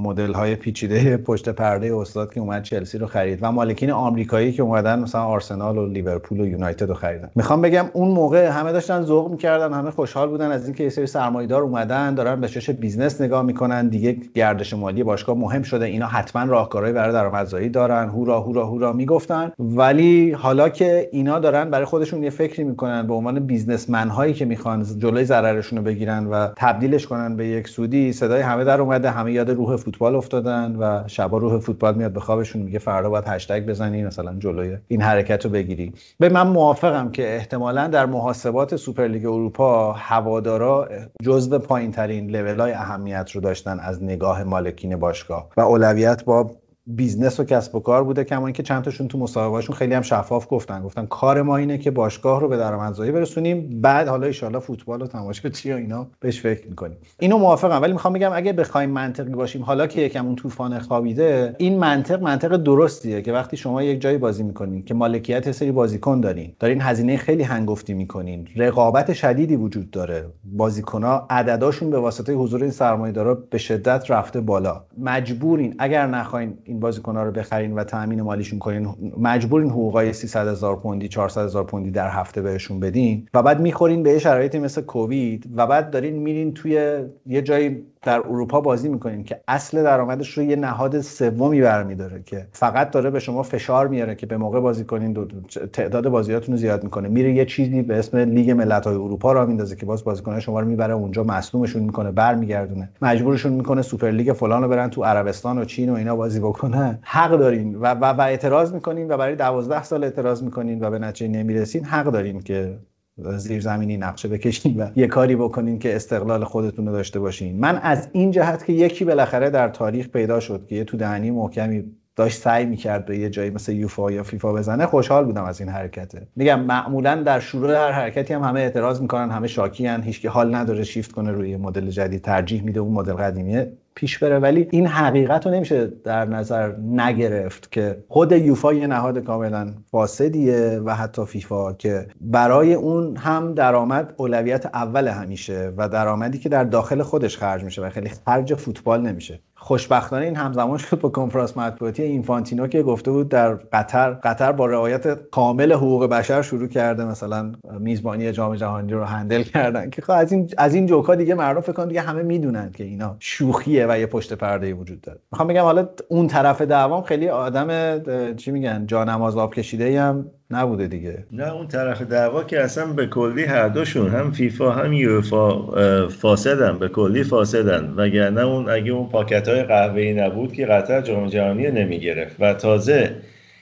مدل های پیچیده *laughs* پشت پرده استاد که اومد چلسی رو خرید و مالکین آمریکایی که اومدن مثلا آرسنال و لیورپول و یونایتد رو خریدن. می‌خوام بگم اون موقع همه داشتن ذوق می‌کردن همه خوشحال بودن از اینکه یه سری سرمایه‌دار اومدن دارن به چش business نگاه می‌کنن دیگه گردش مالی باشگاه مهم شده اینا حتما راهکارهایی برای درآمدزایی دارن هورا هورا هورا می‌گفتن. ولی حالا که اینا دارن برای خودشون یه فکری می‌کنن به عنوان businessman هایی که می‌خوان جلوی ضررشون رو بگیرن و تبدیلش کنن به یک سودی صدای همه در اومده همه یاد روح فوتبال افتادن و شبا روح فوتبال میاد به خوابشون میگه فردا باید هشتگ بزنی مثلا جلوی این حرکت رو بگیری. به من موافقم که احتمالا در محاسبات سوپرلیگ اروپا هوادارا جزو پایین ترین لول های اهمیت رو داشتن از نگاه مالکین باشگاه. و اولویت با business و کسب و کار بوده کما اینکه چند تاشون تو مصاحبهاشون خیلی هم شفاف گفتن. گفتن کار ما اینه که باشگاه رو به درآمدزایی برسونیم بعد حالا اون فوتبال و تماشاگری و اینا بهش فکر می‌کنیم. اینو موافقم ولی می‌خوام بگم اگه بخوایم منطقی باشیم حالا که یکم اون طوفان خوابیده این منطق منطق درستیه که وقتی شما یک جایی بازی می‌کنین که مالکیت سری بازیکن دارین دارین هزینه خیلی هنگفتی می‌کنین رقابت شدیدی وجود داره بازیکنها عدداشون به واسطه حضور این سرمایه‌دارا به شدت رفته بالا. مجبورین اگر نخواین این بازیکن‌ها رو بخرین و تامین مالیشون کنین. مجبورین حقوقای 300 هزار پوندی 400 هزار پوندی در هفته بهشون بدین و بعد می‌خورین به شرایطی مثل کووید و بعد دارین میرین توی یه جایی در اروپا بازی می‌کنین که اصل درآمدش رو یه نهاد سومی برمیداره که فقط داره به شما فشار میاره که به موقع بازی کنین دو تعداد بازیاتون رو زیاد می‌کنه. میره یه چیزی به اسم لیگ ملت‌های اروپا راه میندازه که باز بازیکن‌های شما رو می‌بره اونجا مصدومشون می‌کنه برمیگردونه. مجبورشون می‌کنه سوپر لیگ فلان رو برن تو عربستان و چین و اینا بازی بکنن. حق دارین و, و, و اعتراض می‌کنین و برای 12 سال اعتراض می‌کنین و به نتیجه نمی‌رسین. حق دارین که زیرزمینی نقشه بکشین و یه کاری بکنین که استقلال خودتون رو داشته باشین. من از این جهت که یکی بالاخره در تاریخ پیدا شد که یه تو دهنی محکمی داشت سعی می‌کرد به یه جایی مثل یوفا یا فیفا بزنه خوشحال بودم از این حرکته. میگم معمولا در شروع هر حرکتی هم همه اعتراض می‌کنن همه شاکی هن هیچ حال نداره شیفت کنه روی مدل جدید ترجیح میده اون مدل قدیمیه پیش بره. ولی این حقیقت رو نمیشه در نظر نگرفت که خود یوفا یه نهاد کاملا فاسدیه و حتی فیفا که برای اون هم درآمد اولویت اول همیشه و درآمدی که در داخل خودش خرج میشه و خیلی خرج فوتبال نمیشه. خوشبختانه این همزمان *laughs* شد با کنفرانس مطبوعاتی اینفانتینو که گفته بود در قطر قطر با رعایت کامل حقوق بشر شروع کرده مثلا میزبانی جام جهانی رو هندل کردن که خب از این از این جوکا دیگه مردم فکر کنن دیگه همه می‌دونن که اینا شوخیه و یه پشت پرده وجود داره. می‌خوام بگم حالا اون طرف دعوام خیلی آدم چی میگن جانماز آب کشیده هم نبوده دیگه. نه اون طرف دعوا که اصلا به کلی هر دوشون هم فیفا هم یوفا فاسدن به کلی فاسدن. وگرنه اون اگه اون پاکت های قهوه‌ای نبود که قطر جام جهانی نمی‌گرفت. و تازه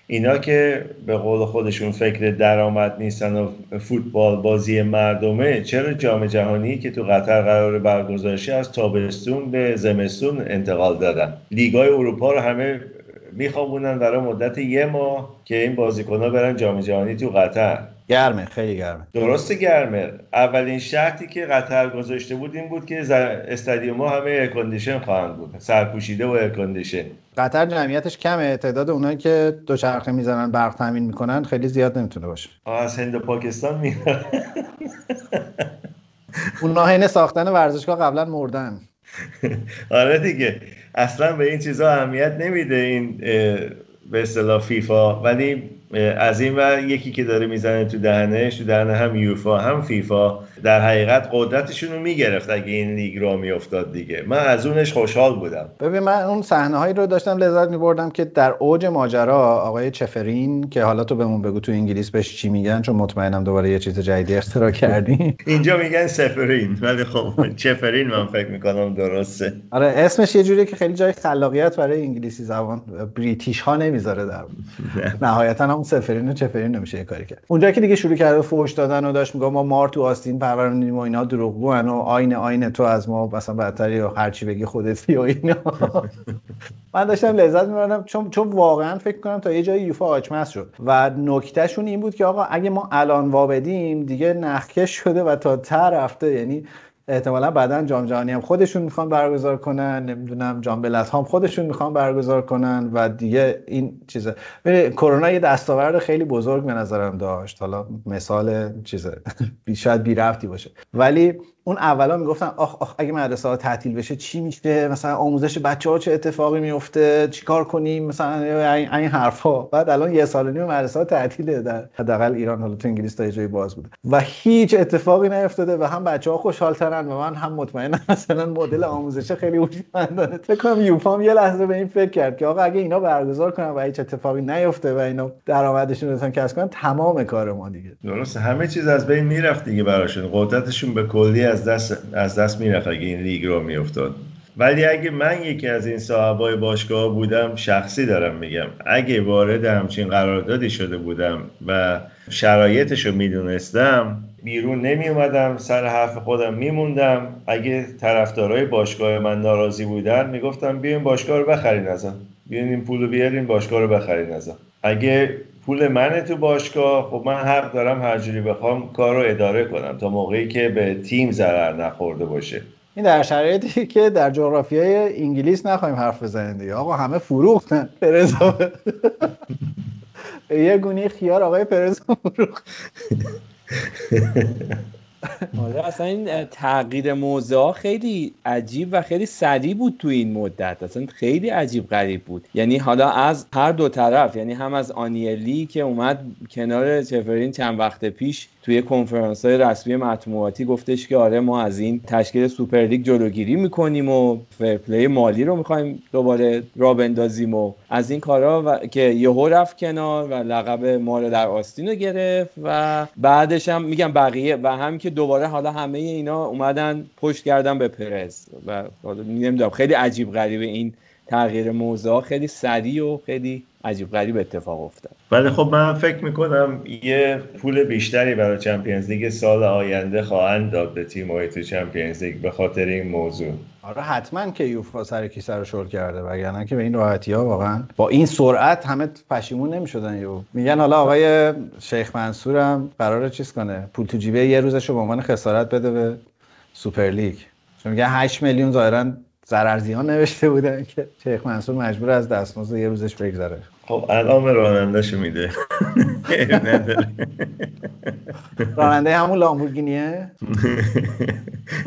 اینا که به قول خودشون فکر درآمد نیستن و فوتبال بازی مردمه چرا جام جهانی که تو قطر قراره برگزار شه از تابستون به زمستون انتقال دادن؟ لیگای اروپا رو همه میخوابونن برای مدت یه ماه که این بازیکنها برن جام جهانی تو قطر. گرمه خیلی گرمه. درست گرمه. اولین شرطی که قطر گذاشته بود این بود که استادیوم ها همه air condition خواهند بود. سرپوشیده و air condition قطر جمعیتش کمه. تعداد اونایی که دوچرخه می‌زنن برق تامین می‌کنن خیلی زیاد نمی‌تونه باشه. از هند و پاکستان میاد اون حین ساختن ورزشگاه قبلا مردن. *laughs* آره دیگه. اصلا به این چیزا اهمیت نمیده این به اصطلاح فیفا. ولی از این و یکی که داره می‌زنه تو دهنش تو دهنه هم یوفا هم فیفا در حقیقت قدرتشون رو می‌گرفت اگه این لیگ را میافتاد دیگه. من از اونش خوشحال بودم. ببین من اون صحنه هایی رو داشتم لذت میبردم که در اوج ماجرا آقای چفرین که حالا تو بهمون بگو تو انگلیس بهش چی میگن چون مطمئنم دوباره یه چیز جدیدی اختراع کردی. *laughs* اینجا میگن سفرین ولی خب چفرین من فکر می‌کنم درسته. آره اسمش یه جوریه که خیلی جای خلاقیت برای انگلیسی زبان بریتیش ها نمی‌ذاره در *laughs* نهایتا هم سفرین و چفرین نمیشه یه کاری کرد. اونجا که دیگه شروع کرده فوش دادن و داشت میگه ما مار تو آستین پرورونیم و اینا دروغگو و آینه آینه تو از ما مثلا بدتری یا هر چی بگی خودت و اینا. من داشتم لذت میبردم چون چون واقعا فکر کنم تا یه جایی یوفا آچمس شد. و نکتهشون این بود که آقا اگه ما الان وابدیم دیگه نخکش شده و تا ته رفته. یعنی احتمالا بعدا جام جهانی هم خودشون می‌خوان برگزار کنن نمی‌دونم جام بلت هم خودشون می‌خوان برگزار کنن و دیگه این چیزه. کرونا یه دستاورد خیلی بزرگ به نظرم داشت. حالا مثال چیزه شاید بی رفتی باشه. ولی اون اولا می‌گفتن آخ آخ اگه مدرسه ها تعطیل بشه چی میشه؟ مثلا آموزش بچه ها چه اتفاقی میفته چیکار کنیم؟ مثلا این, این حرفا. بعد الان یه سال نیم مدرسه ها تعطیله در حداقل ایران حالا تو انگلیس تا جایی باز بوده. و هیچ اتفاقی نیفتاده و هم بچه ها خوشحال ترن و من هم مطمئنم *laughs* مثلا مدل آموزش خیلی هوشمندانه. فکر کنم یوفام یه لحظه به این فکر کرد که آقا اگه اینا برگزار کنن و هیچ اتفاقی نیفته و اینا درآمدشون رو کسب کنن تمام کار ما دیگه. درسته. همه چیز از بین می‌رفت دیگه براشون. قدرتشون به کلی از دست از دست می‌رفت اگه این لیگ رو میافتاد. ولی اگه من یکی از این صاحبای باشگاه بودم شخصی دارم میگم. اگه وارد همچین قراردادی شده بودم و شرایطش رو می‌دونستم بیرون نمی اومدم سر حرف خودم میموندم. اگه طرفدارای باشگاه من ناراضی بودن می‌گفتم بیاین باشگاه رو بخرین ازم. بیاین این پول رو بیارین باشگاه رو بخرین ازم. اگه پول منه تو باشگاه. خب من حق دارم هر جوری بخوام کار رو اداره کنم تا موقعی که به تیم ضرر نخورده باشه. این در شرایطی که در جغرافیای انگلیس نخواهیم حرف بزنیم دیگه. آقا همه فروختن پرزا. *laughs* یه گونی خیار آقای پرز فروخت. *laughs* آره اصلا این تغییر موضوع خیلی عجیب و خیلی سریع بود تو این مدت. اصلا خیلی عجیب غریب بود. یعنی حالا از هر دو طرف یعنی هم از آنیلی که اومد کنار چفرین چند وقت پیش توی کنفرانس های رسمی مطبوعاتی گفتش که آره ما از این تشکیل سوپرلیگ جلوگیری می‌کنیم و fair play مالی رو می‌خوایم دوباره را بندازیم و از این کارا و که یهو رفت کنار و لقب مار در آستین رو گرفت و بعدش هم میگم بقیه و هم که دوباره حالا همه اینا اومدن پشت کردن به پرز و نمی‌دونم خیلی عجیب غریبه این تغییر موضوع خیلی سریع و خیلی عجیب غریب اتفاق افتاد. ولی خب من فکر می‌کنم یه پول بیشتری برای چمپیونز لیگ سال آینده خواهند داد به تیم تو چمپیونز لیگ به خاطر این موضوع. آره حتما که یوفا سر کی سر شل کرده وگرنه که به این راحتی ها واقعا با این سرعت همه پشیمون نمی‌شدن یو میگن حالا آقای شیخ منصورم قراره چیز کنه؟ پول تو جیبه یه روزشو به عنوان خسارت بده به سوپر لیگ. چون میگن 8 میلیون ظاهرا ضررزیان نوشته بودن که شیخ منصور مجبور از دستمزد یه روزش بگذره. خب الان رانندهشو میده. راننده همون لامبورگینیه؟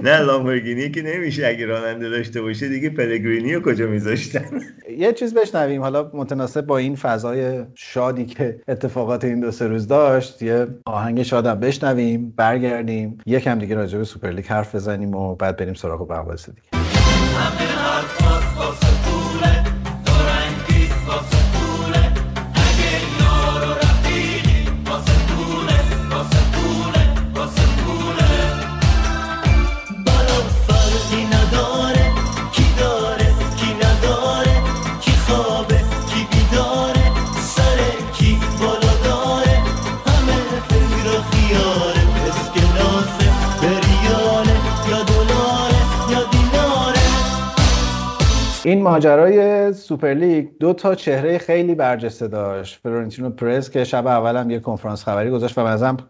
نه لامبورگینی که نمیشه. اگه راننده داشته باشه دیگه پلگرینی رو کجا میذاشتن؟ یه چیز بشنویم. حالا متناسب با این فضای شادی که اتفاقات این دو سه روز داشت یه آهنگ شادم بشنویم برگردیم یکم دیگه راجع به سوپرلیگ حرف بزنیم و بعد بریم سراغ بحث دیگه. המרחב این ماجرای سوپرلیگ دو تا چهره خیلی برجسته داشت. فلورنتینو پرز که شب اولم یه کنفرانس خبری گذاشت و به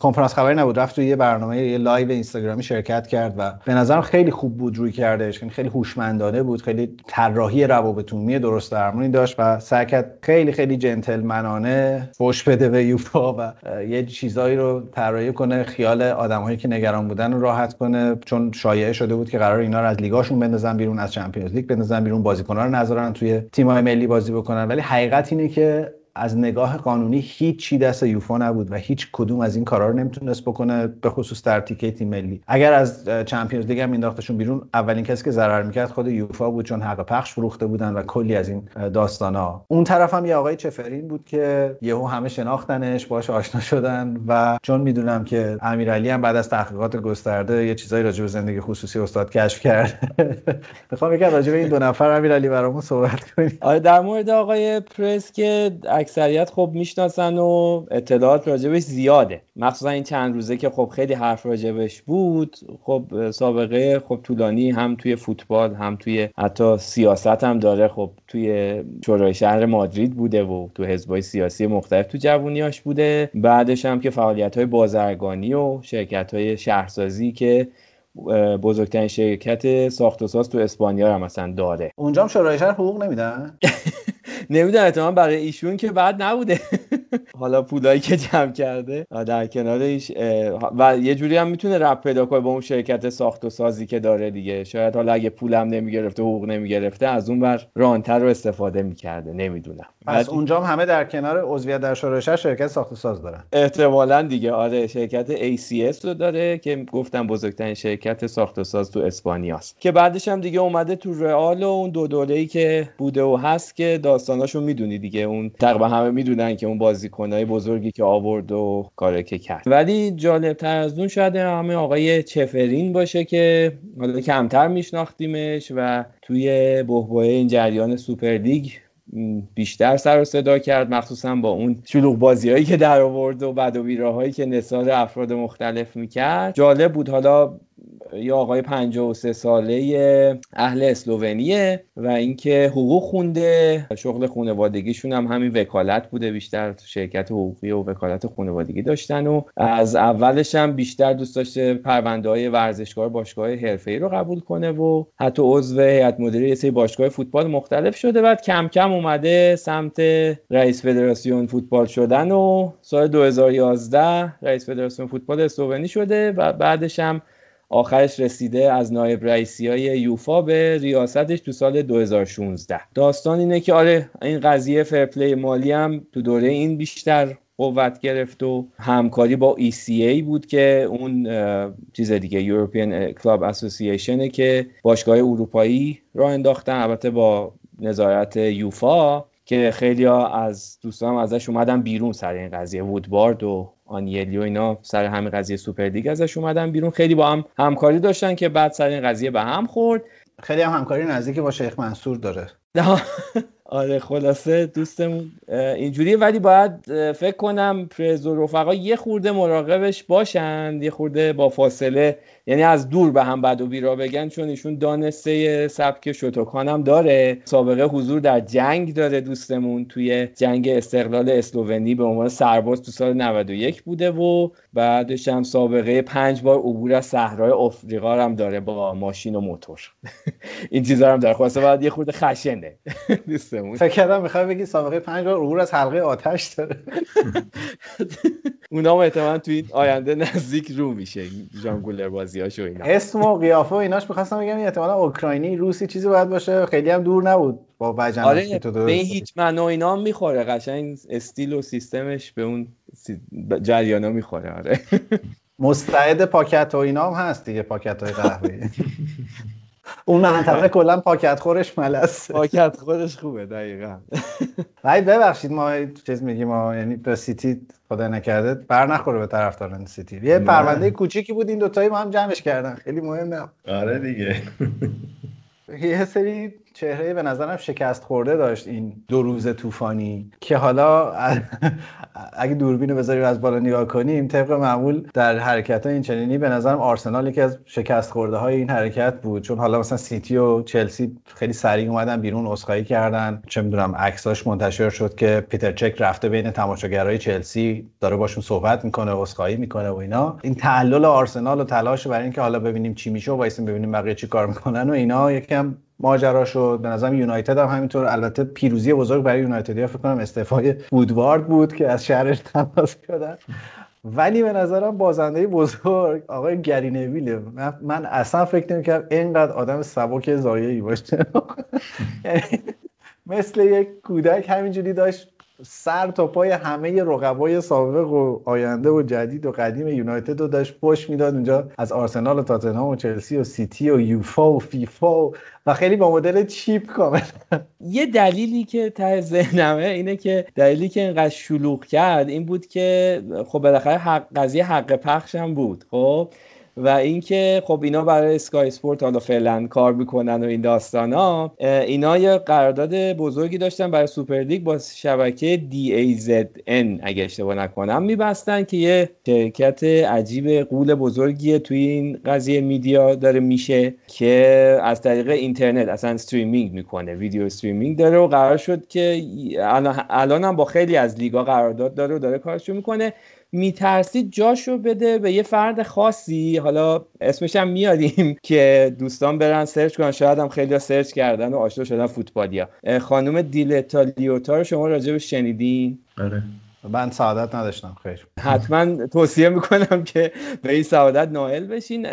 کنفرانس خبری نبود. رفت توی یه برنامه یه live اینستاگرامی شرکت کرد و به نظرم خیلی خوب بود رویکردش. یعنی خیلی هوشمندانه بود خیلی طراحی روابط عمومی درست درمونی داشت و سعی کرد خیلی خیلی جنتلمنانه فوش بده به یوفا و یه چیزایی رو طراحی کنه خیال آدمایی که نگران بودن رو راحت کنه. چون شایعه شده بود که قرار اینا رو از لیگاشون بندازن بیرون از Champions League بندازن بیرون بازیکن‌ها رو نذارن توی تیم‌های ملی بازی بکنن. ولی حقیقت اینه که از نگاه قانونی هیچ چی دست یوفا نبود و هیچ کدوم از این کارا رو نمی‌تونست بکنه به خصوص در تیکه تیم ملی. اگر از چمپیونز لیگ هم مینداختشون بیرون اولین کسی که ضرر می‌کرد خود یوفا بود چون حق پخش فروخته بودن و کلی از این داستانا. اون طرف هم یه آقای چفرین بود که یهو همه شناختنش باش آشنا شدن و چون می‌دونم که امیرعلی هم بعد از تحقیقات گسترده یه چیزایی راجع به زندگی خصوصی استاد کشف کرد. *laughs* می‌خوام یکم راجع به این دو نفر امیرعلی برامون صحبت کنیم. آره در مورد آقای پرس که اکثریت خب می‌شناسن و اطلاعات راجبش زیاده. مخصوصا این چند روزه که خب خیلی حرف راجبش بود خب سابقه خب طولانی هم توی فوتبال هم توی حتی سیاست هم داره. خب توی شورای شهر مادرید بوده و تو حزبای سیاسی مختلف تو جوونیاش بوده. بعدش هم که فعالیت های بازرگانی و شرکت های شهرسازی که بزرگترین شرکت ساخت و ساز تو اسپانیا هم مثلا داره. اونجا هم شورای شهر حقوق نمیدن؟ *laughs* نمی‌دونم اتفاقا برای ایشون که بعد نبوده. حالا پولایی که جمع کرده. در کنارش و یه جوری هم می‌تونه رپ پیدا کنه با اون شرکت ساخت و سازی که داره دیگه. شاید حالا اگه پولم نمی‌گرفته حقوق نمی‌گرفته از اون بر رانتر رو استفاده می‌کرده. نمی‌دونم. پس اونجا هم همه در کنار عضویت در شورای شرکت ساخت و ساز دارن. احتمالا دیگه. آره شرکت ACS رو داره که گفتم بزرگترین شرکت ساخت و ساز تو اسپانیاست. که بعدش هم دیگه اومده تو رئال و اون دو دوله‌ای که بوده و هست که داستاناشو می‌دونی دیگه. اون تقریبا همه می‌دونن که اون بازیکنای بزرگی که آورد و کاری که کرد. ولی جالب تر از اون شاید همه آقای چفرین باشه که حالا کمتر میشناختیمش و توی بحبوه این جریان سوپرلیگ بیشتر سر و صدا کرد مخصوصا با اون شلوغ بازی هایی که در آورد و بد و هایی که نصار افراد مختلف می‌کرد. جالب بود حالا یا آقای 53 ساله اهل اسلوونیه و اینکه حقوق خونده شغل خانوادگیشون هم همین وکالت بوده بیشتر شرکت حقوقی و وکالت خانوادگی داشتن و از اولش هم بیشتر دوست داشته پرونده های ورزشکار باشگاه ای رو قبول کنه و حتی عضو هیئت مدیره یه سری باشگاه فوتبال مختلف شده. بعد کم کم اومده سمت رئیس فدراسیون فوتبال شدن و سال 2011 رئیس فدراسیون فوتبال اسلوونی شده و بعدش هم آخرش رسیده از نایب رئیسی های یوفا به ریاستش تو سال 2016 داستان اینه که آره این قضیه فرپلی مالی هم تو دوره این بیشتر قوت گرفت و همکاری با ECA بود که اون چیز دیگه European Club Association که باشگاه اروپایی را انداختن. البته با نظارت یوفا که خیلی از دوستان ازش اومدن بیرون سر این قضیه وودبارد و آنیلی و اینا سر همین قضیه سوپر لیگ ازش اومدن بیرون. خیلی با هم همکاری داشتن که بعد سر این قضیه به هم خورد. خیلی هم همکاری نزدیکی با شیخ منصور داره. *laughs* آره خلاصه دوستمون اینجوریه. ولی باید فکر کنم پرز و رفقا یه خورده مراقبش باشند یه خورده با فاصله یعنی از دور به هم بد و بیرا بگن چون ایشون دانسته سبک شوتوکان هم داره. سابقه حضور در جنگ داره دوستمون توی جنگ استقلال اسلوونی به عنوان سرباز تو سال 91 بوده و بعدش هم سابقه پنج بار عبور از صحرای آفریقا هم داره با ماشین و موتور. *laughs* این چیزا هم داره خلاصه باید یه خورده خشنه. *laughs* دوستمون. فکر کردم می‌خوای بگی سابقه پنج بار عبور از حلقه آتش داره. اونا احتمالاً تو این آینده نزدیک رو میشه جانگولر بازیاشو اینا. اسم و قیافه و ایناش می‌خواستم بگم احتمالاً اوکراینی روسی چیزی باید باشه خیلی هم دور نبود با وجن آره به هیچ معنا اینا می‌خوره قشنگ استیل و سیستمش به اون جریانا می‌خوره آره. مستعد پاکت و اینا هم هست دیگه پاکت های قهوه‌ای. *laughs* اون منطقه کلا پاکت خورش ملس. پاکت خورش خوبه دقیقا. *laughs* ولی ببخشید ما چیز میگیم ما یعنی به سیتی خدا نکرده بر نخوره به طرفداران سیتی. یه پرونده کوچیکی بود این دوتایی ما هم جمعش کردن. خیلی مهمه. آره دیگه. یه سری چهره به نظرم شکست خورده داشت این دو روز طوفانی که حالا *laughs* اگه دوربین رو بذاریم از بالا نگاه کنیم طبق معمول در حرکت این چنینی به نظرم آرسنال یکی از شکست خورده های این حرکت بود. چون حالا مثلا سیتی و چلسی خیلی سریع اومدن بیرون عذرخواهی کردن. چه می‌دونم عکساش منتشر شد که پیتر چک رفته بین تماشاگرای چلسی داره باشون صحبت می‌کنه عذرخواهی می‌کنه و اینا. این تعلل آرسنال و تلاش برای اینکه حالا ببینیم چی میشه و وایسیم ببینیم بقیه چی کار می‌کنن و اینا یکم ماجرا شد به نظرم یونایتد هم همینطور. البته پیروزی بزرگ برای یونایتدیا فکر کنم استعفای وودوارد بود که از شهرش تماس کردن ولی به نظرم بازنده بزرگ آقای گری نویله من, اصلا فکر نمی‌کردم اینقدر آدم سبک زایه‌ای باشه. *laughs* یعنی مثل یک کودک همینجوری داشت سر تا پای همه رقبای سابق و آینده و جدید و قدیم یونایتد رو داشت پشت می‌داد. اونجا از آرسنال و تاتنهام و چلسی و سیتی و یوفا و فیفا و, و خیلی با مدل cheap کامل. یه دلیلی که ته ذهنمه اینه که دلیلی که اینقدر شلوغ کرد این بود که خب بالاخره حق قضیه حق پخش هم بود. خب؟ و اینکه خب اینا برای Sky Sports حالا فعلا کار می‌کنن و این داستان ها اینا یه قرارداد بزرگی داشتن برای سوپر لیگ با شبکه DAZN اگه اشتباه نکنم میبستن که یه شرکت عجیب غول بزرگیه توی این قضیه media داره میشه که از طریق اینترنت اصلا streaming می‌کنه ویدیو streaming داره و قرار شد که الان هم با خیلی از لیگا قرارداد داره و داره کارشو می‌کنه. میترسید جاشو بده به یه فرد خاصی. حالا اسمش هم میدیم *laughs* که دوستان برن search کنن. شاید هم خیلی search کردن و آشنا شدن فوتبالیا. خانم دیلتا لئوتا رو شما راجع به شنیدین؟ آره. من سعادت نداشتم. خیر. حتما توصیه می‌کنم که به این سعادت نائل بشین.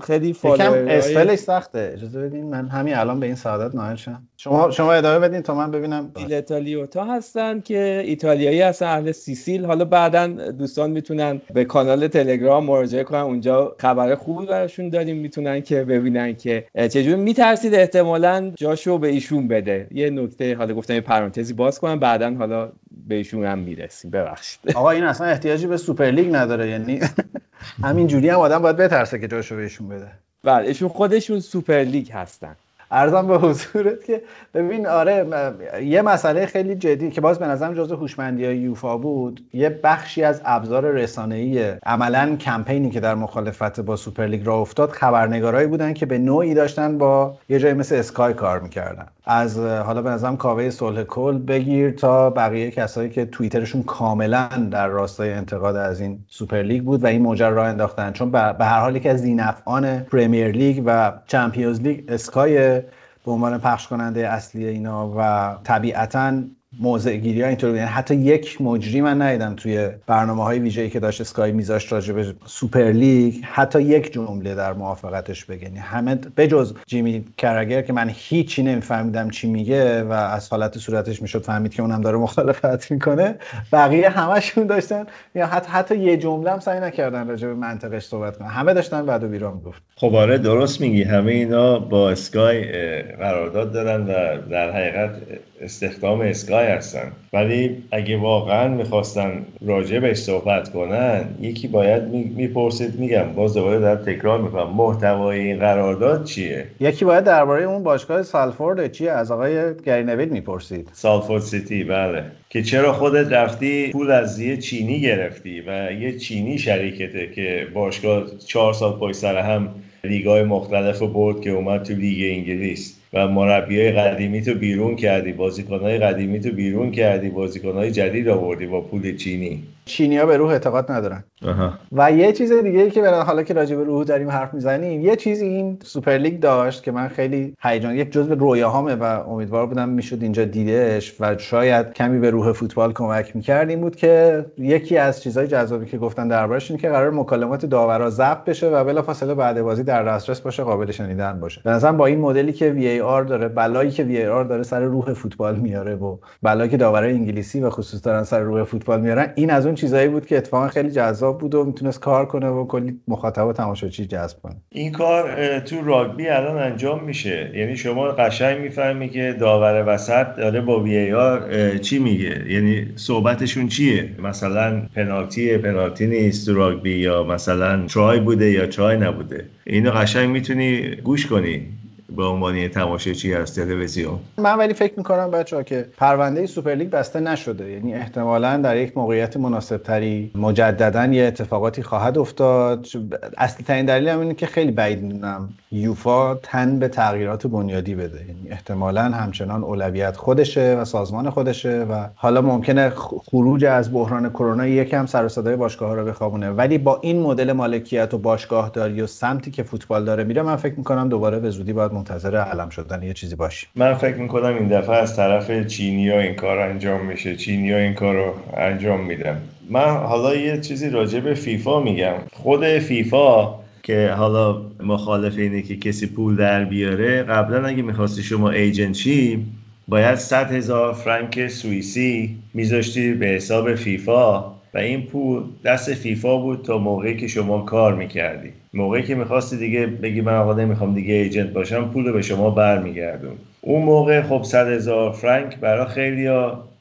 خیلی follower اسپلش سخته. اجازه بدین من همین الان به این سعادت نائل شم. شما شما ادامه بدین تا من ببینم. دیلتا لئوتا هستن که ایتالیایی هستن اهل سیسیل. حالا بعدا دوستان می‌تونن به کانال تلگرام مراجعه کنن. اونجا خبر خوبی براشون داریم می‌تونن که ببینن که چجوری. میترسید احتمالا جاشو به ایشون بده. یه نکته حالا گفتم یه پرانتزی باز کنم بعدا حالا بهشون هم می‌رسیم. ببخشید. آقا این اصلا احتیاجی به سوپر لیگ نداره. یعنی *laughs* همین جوری هم آدم باید بترسه که جاشو بهشون بده. بله ایشون خودشون سوپر لیگ هستن. عرضم به حضورت که ببین آره یه مسئله خیلی جدی که باز به نظرم جزو هوشمندی های یوفا بود یه بخشی از ابزار رسانه‌ای عملا کمپینی که در مخالفت با سوپرلیگ را افتاد خبرنگارایی بودن که به نوعی داشتن با یه جایی مثل Sky کار می‌کردن. از حالا به نظرم کاوه صلح کل بگیر تا بقیه کسایی که توییترشون کاملا در راستای انتقاد از این سوپرلیگ بود و این موج رو انداختن. چون به هر حال که از ذی‌نفعان Premier League و Champions League Sky به عنوان پخش کننده اصلی اینا و طبیعتا موضع گیری ها اینطور یعنی حتی یک مجری من ندیدم توی برنامه های ویژه‌ای که داشت اسکای میذاشت راجع به سوپر لیگ حتی یک جمله در موافقتش بگه. یعنی همه بجز جیمی کرگر که من هیچی نمیفهمیدم چی میگه و از حالت صورتش می‌شد فهمید که اونم داره مخالفت می‌کنه بقیه همشون داشتن. یا حتی حتی یه جمله هم سعی نکردن راجع به منطقش صحبت کنن. همه داشتن بعد و بیرا می‌گفت خب آره درست میگی. همه اینا با اسکای قرارداد دارن و در حقیقت استخدام اسکای هستن ولی اگه واقعا می‌خواستن راجع بهش صحبت کنن یکی باید می‌پرسید میگم باز دوباره در تکرار می‌کنم. محتوای این قرارداد چیه؟ یکی باید درباره اون باشگاه سالفورد چیه از آقای گرینوید می‌پرسید. سالفورد سیتی بله. که چرا خودت رفتی پول از یه چینی گرفتی و یه چینی شریکته که باشگاه چهار سال پای سر هم لیگای مختلف رو برد که اومد تو لیگ انگلیس. و مربیای قدیمی تو بیرون کردی بازیکنهای قدیمی تو بیرون کردی بازیکنهای جدید آوردی با پول چینی. چینیا به روح اعتقاد ندارن. و یه چیز دیگه ای که برای حالا که راجع به روح داریم حرف می‌زنیم یه چیزی این سوپر لیگ داشت که من خیلی هیجان یک جزء رویاهامه و امیدوار بودم می‌شد اینجا دیدهش و شاید کمی به روح فوتبال کمک می‌کرد. این بود که یکی از چیزهای جذابی که گفتن دربارش اینه که قرار مکالمات داورا ضبط بشه و بلافاصله بعد بازی در دسترس باشه قابل شنیدن باشه. به نظرم با این مدلی که VAR داره بلایی که VAR داره سر روح فوتبال میاره و بلایی که داورای انگلیسی و خصوص دارن سر روح فوتبال میارن این از اون چیزایی بود که اتفاقا خیلی جذاب بود و می‌تونست کار کنه و کلی مخاطب و تماشاچی جذب کنه. این کار تو راگبی الان انجام میشه. یعنی شما قشنگ می‌فهمی که داور وسط داره با وی آر چی میگه؟ یعنی صحبتشون چیه؟ مثلا پنالتی پنالتی نیست تو راگبی یا مثلا ترای بوده یا ترای نبوده. اینو قشنگ می‌تونی گوش کنی. به عنوان تماشاچی از تلویزیون. من ولی فکر می‌کنم بچه ها که پرونده سوپرلیگ بسته نشده. یعنی احتمالا در یک موقعیت مناسب تری مجددا یه اتفاقاتی خواهد افتاد. اصلی ترین دلیل هم اینه که خیلی بعید می‌دونم یوفا تن به تغییرات بنیادی بده. یعنی احتمالا همچنان اولویت خودشه و سازمان خودشه و حالا ممکنه خروج از بحران کرونا یکم سر و صدای باشگاه ها رو بخوابونه. ولی با این مدل مالکیت و باشگاه داری و سمتی که فوتبال داره میره من فکر می‌کنم دوباره به زودی باید منتظر علم شدن یه چیزی باشی. من فکر می‌کنم این دفعه از طرف چینی ها این کار انجام میشه. چینی ها این کار رو انجام میدن. من حالا یه چیزی راجع به فیفا میگم. خود فیفا که حالا مخالف اینه که کسی پول در بیاره قبلا اگه می‌خواستی شما ایجنت باید 100 هزار فرانک سوئیسی میذاشتی به حساب فیفا. و این پول دست فیفا بود تا موقعی که شما کار می‌کردی. موقعی که می‌خواستی دیگه بگی من آقا نمی‌خوام دیگه ایجنت باشم پول رو به شما برمیگردون. اون موقع خب 100 هزار فرانک برای خیلی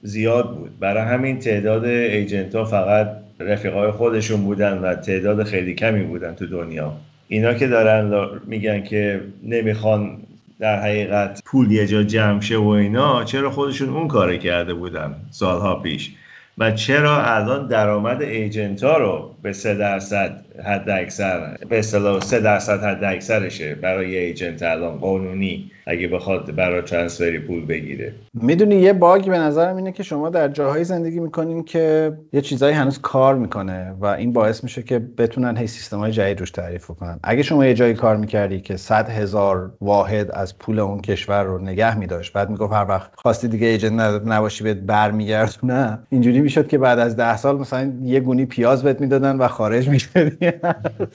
زیاد بود. برای همین تعداد ایجنت ها فقط رفیقای خودشون بودن و تعداد خیلی کمی بودن تو دنیا. اینا که دارن میگن که نمی‌خوان در حقیقت پول یه جا جمع شه و اینا چرا خودشون اون کار کرده بودن سالها پیش؟ و چرا الان درآمد ایجنت ها رو به 3 درصد حد اکثر به اصطلاح 3 درصد حد اکثرشه برای ایجنت الان قانونی اگه بخواد برای ترانسفری پول بگیره. می‌دونی یه باگ به نظرم اینه که شما در جاهایی زندگی می‌کنین که یه چیزایی هنوز کار می‌کنه و این باعث میشه که بتونن هی سیستم های جدید روش تعریف کنن اگه شما یه جایی کار می‌کردی که 100 هزار واحد از پول اون کشور رو نگه میداشت بعد می‌گفت هر وقت خواستی دیگه ایجنت نباشی بهت برمیگردونه اینجوری می‌شد که بعد از ده سال مثلا یه گونی پیاز بهت می‌دادن و خارج می‌شدی. *laughs*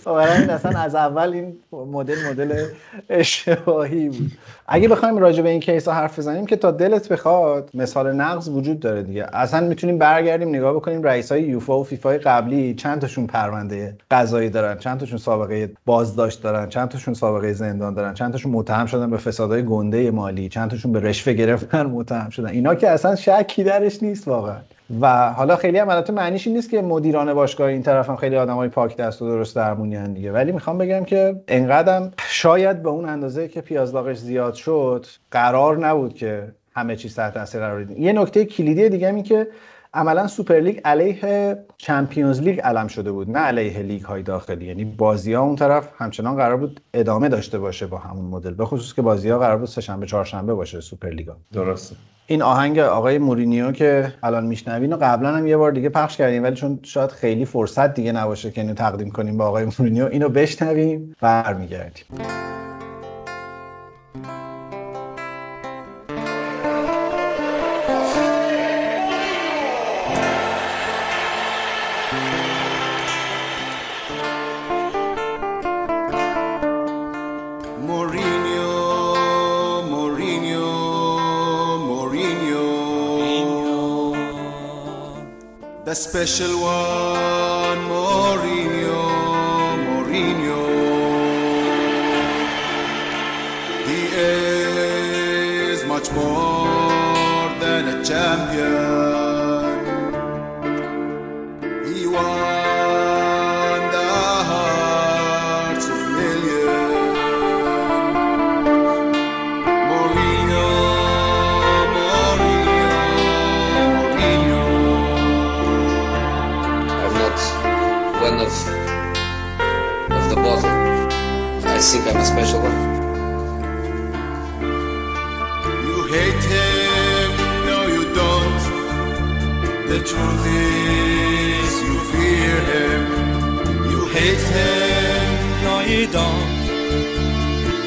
این اصلا از اول این مدل مدل اشتباهی بود. اگه بخوایم راجع به این کیس ها حرف بزنیم که تا دلت بخواد مثال نقض وجود داره دیگه. اصلا می‌تونیم برگردیم نگاه بکنیم رئیس های یوفا و فیفا قبلی چند تاشون پرونده قضایی دارن چند تاشون سابقه بازداشت دارن چند تاشون سابقه زندان دارن چند تاشون متهم شدن به فسادهای گنده مالی چند تاشون به رشوه گرفتن متهم شدن. اینا که اصلا شکی درش نیست واقعا. و حالا خیلی هم البته معنیش این نیست که مدیران باشگاه این طرف هم خیلی آدمای پاک دست و درست درمونیان دیگه. ولی می‌خوام بگم که انقدرم شاید به اون اندازه که پیازداغش زیاد شد قرار نبود که همه چیز تحت تاثیر قرار یه نکته کلیدی دیگه می که عملا سوپرلیگ علیه Champions League علم شده بود نه علیه لیگ های داخلی. یعنی بازی ها اون طرف همچنان قرار بود ادامه داشته باشه با همون مدل به خصوص که بازی ها قرار بود سه شنبه چهارشنبه باشه سوپرلیگا درسته. این آهنگ آقای مورینیو که الان میشنوین و قبلا هم یه بار دیگه پخش کردیم ولی چون شاید خیلی فرصت دیگه نباشه که اینو تقدیم کنیم به آقای مورینیو اینو بشنویم برمیگردیم. Special one, think I'm a special one. You hate him, no you don't. The truth is you fear him. You hate him, no you don't.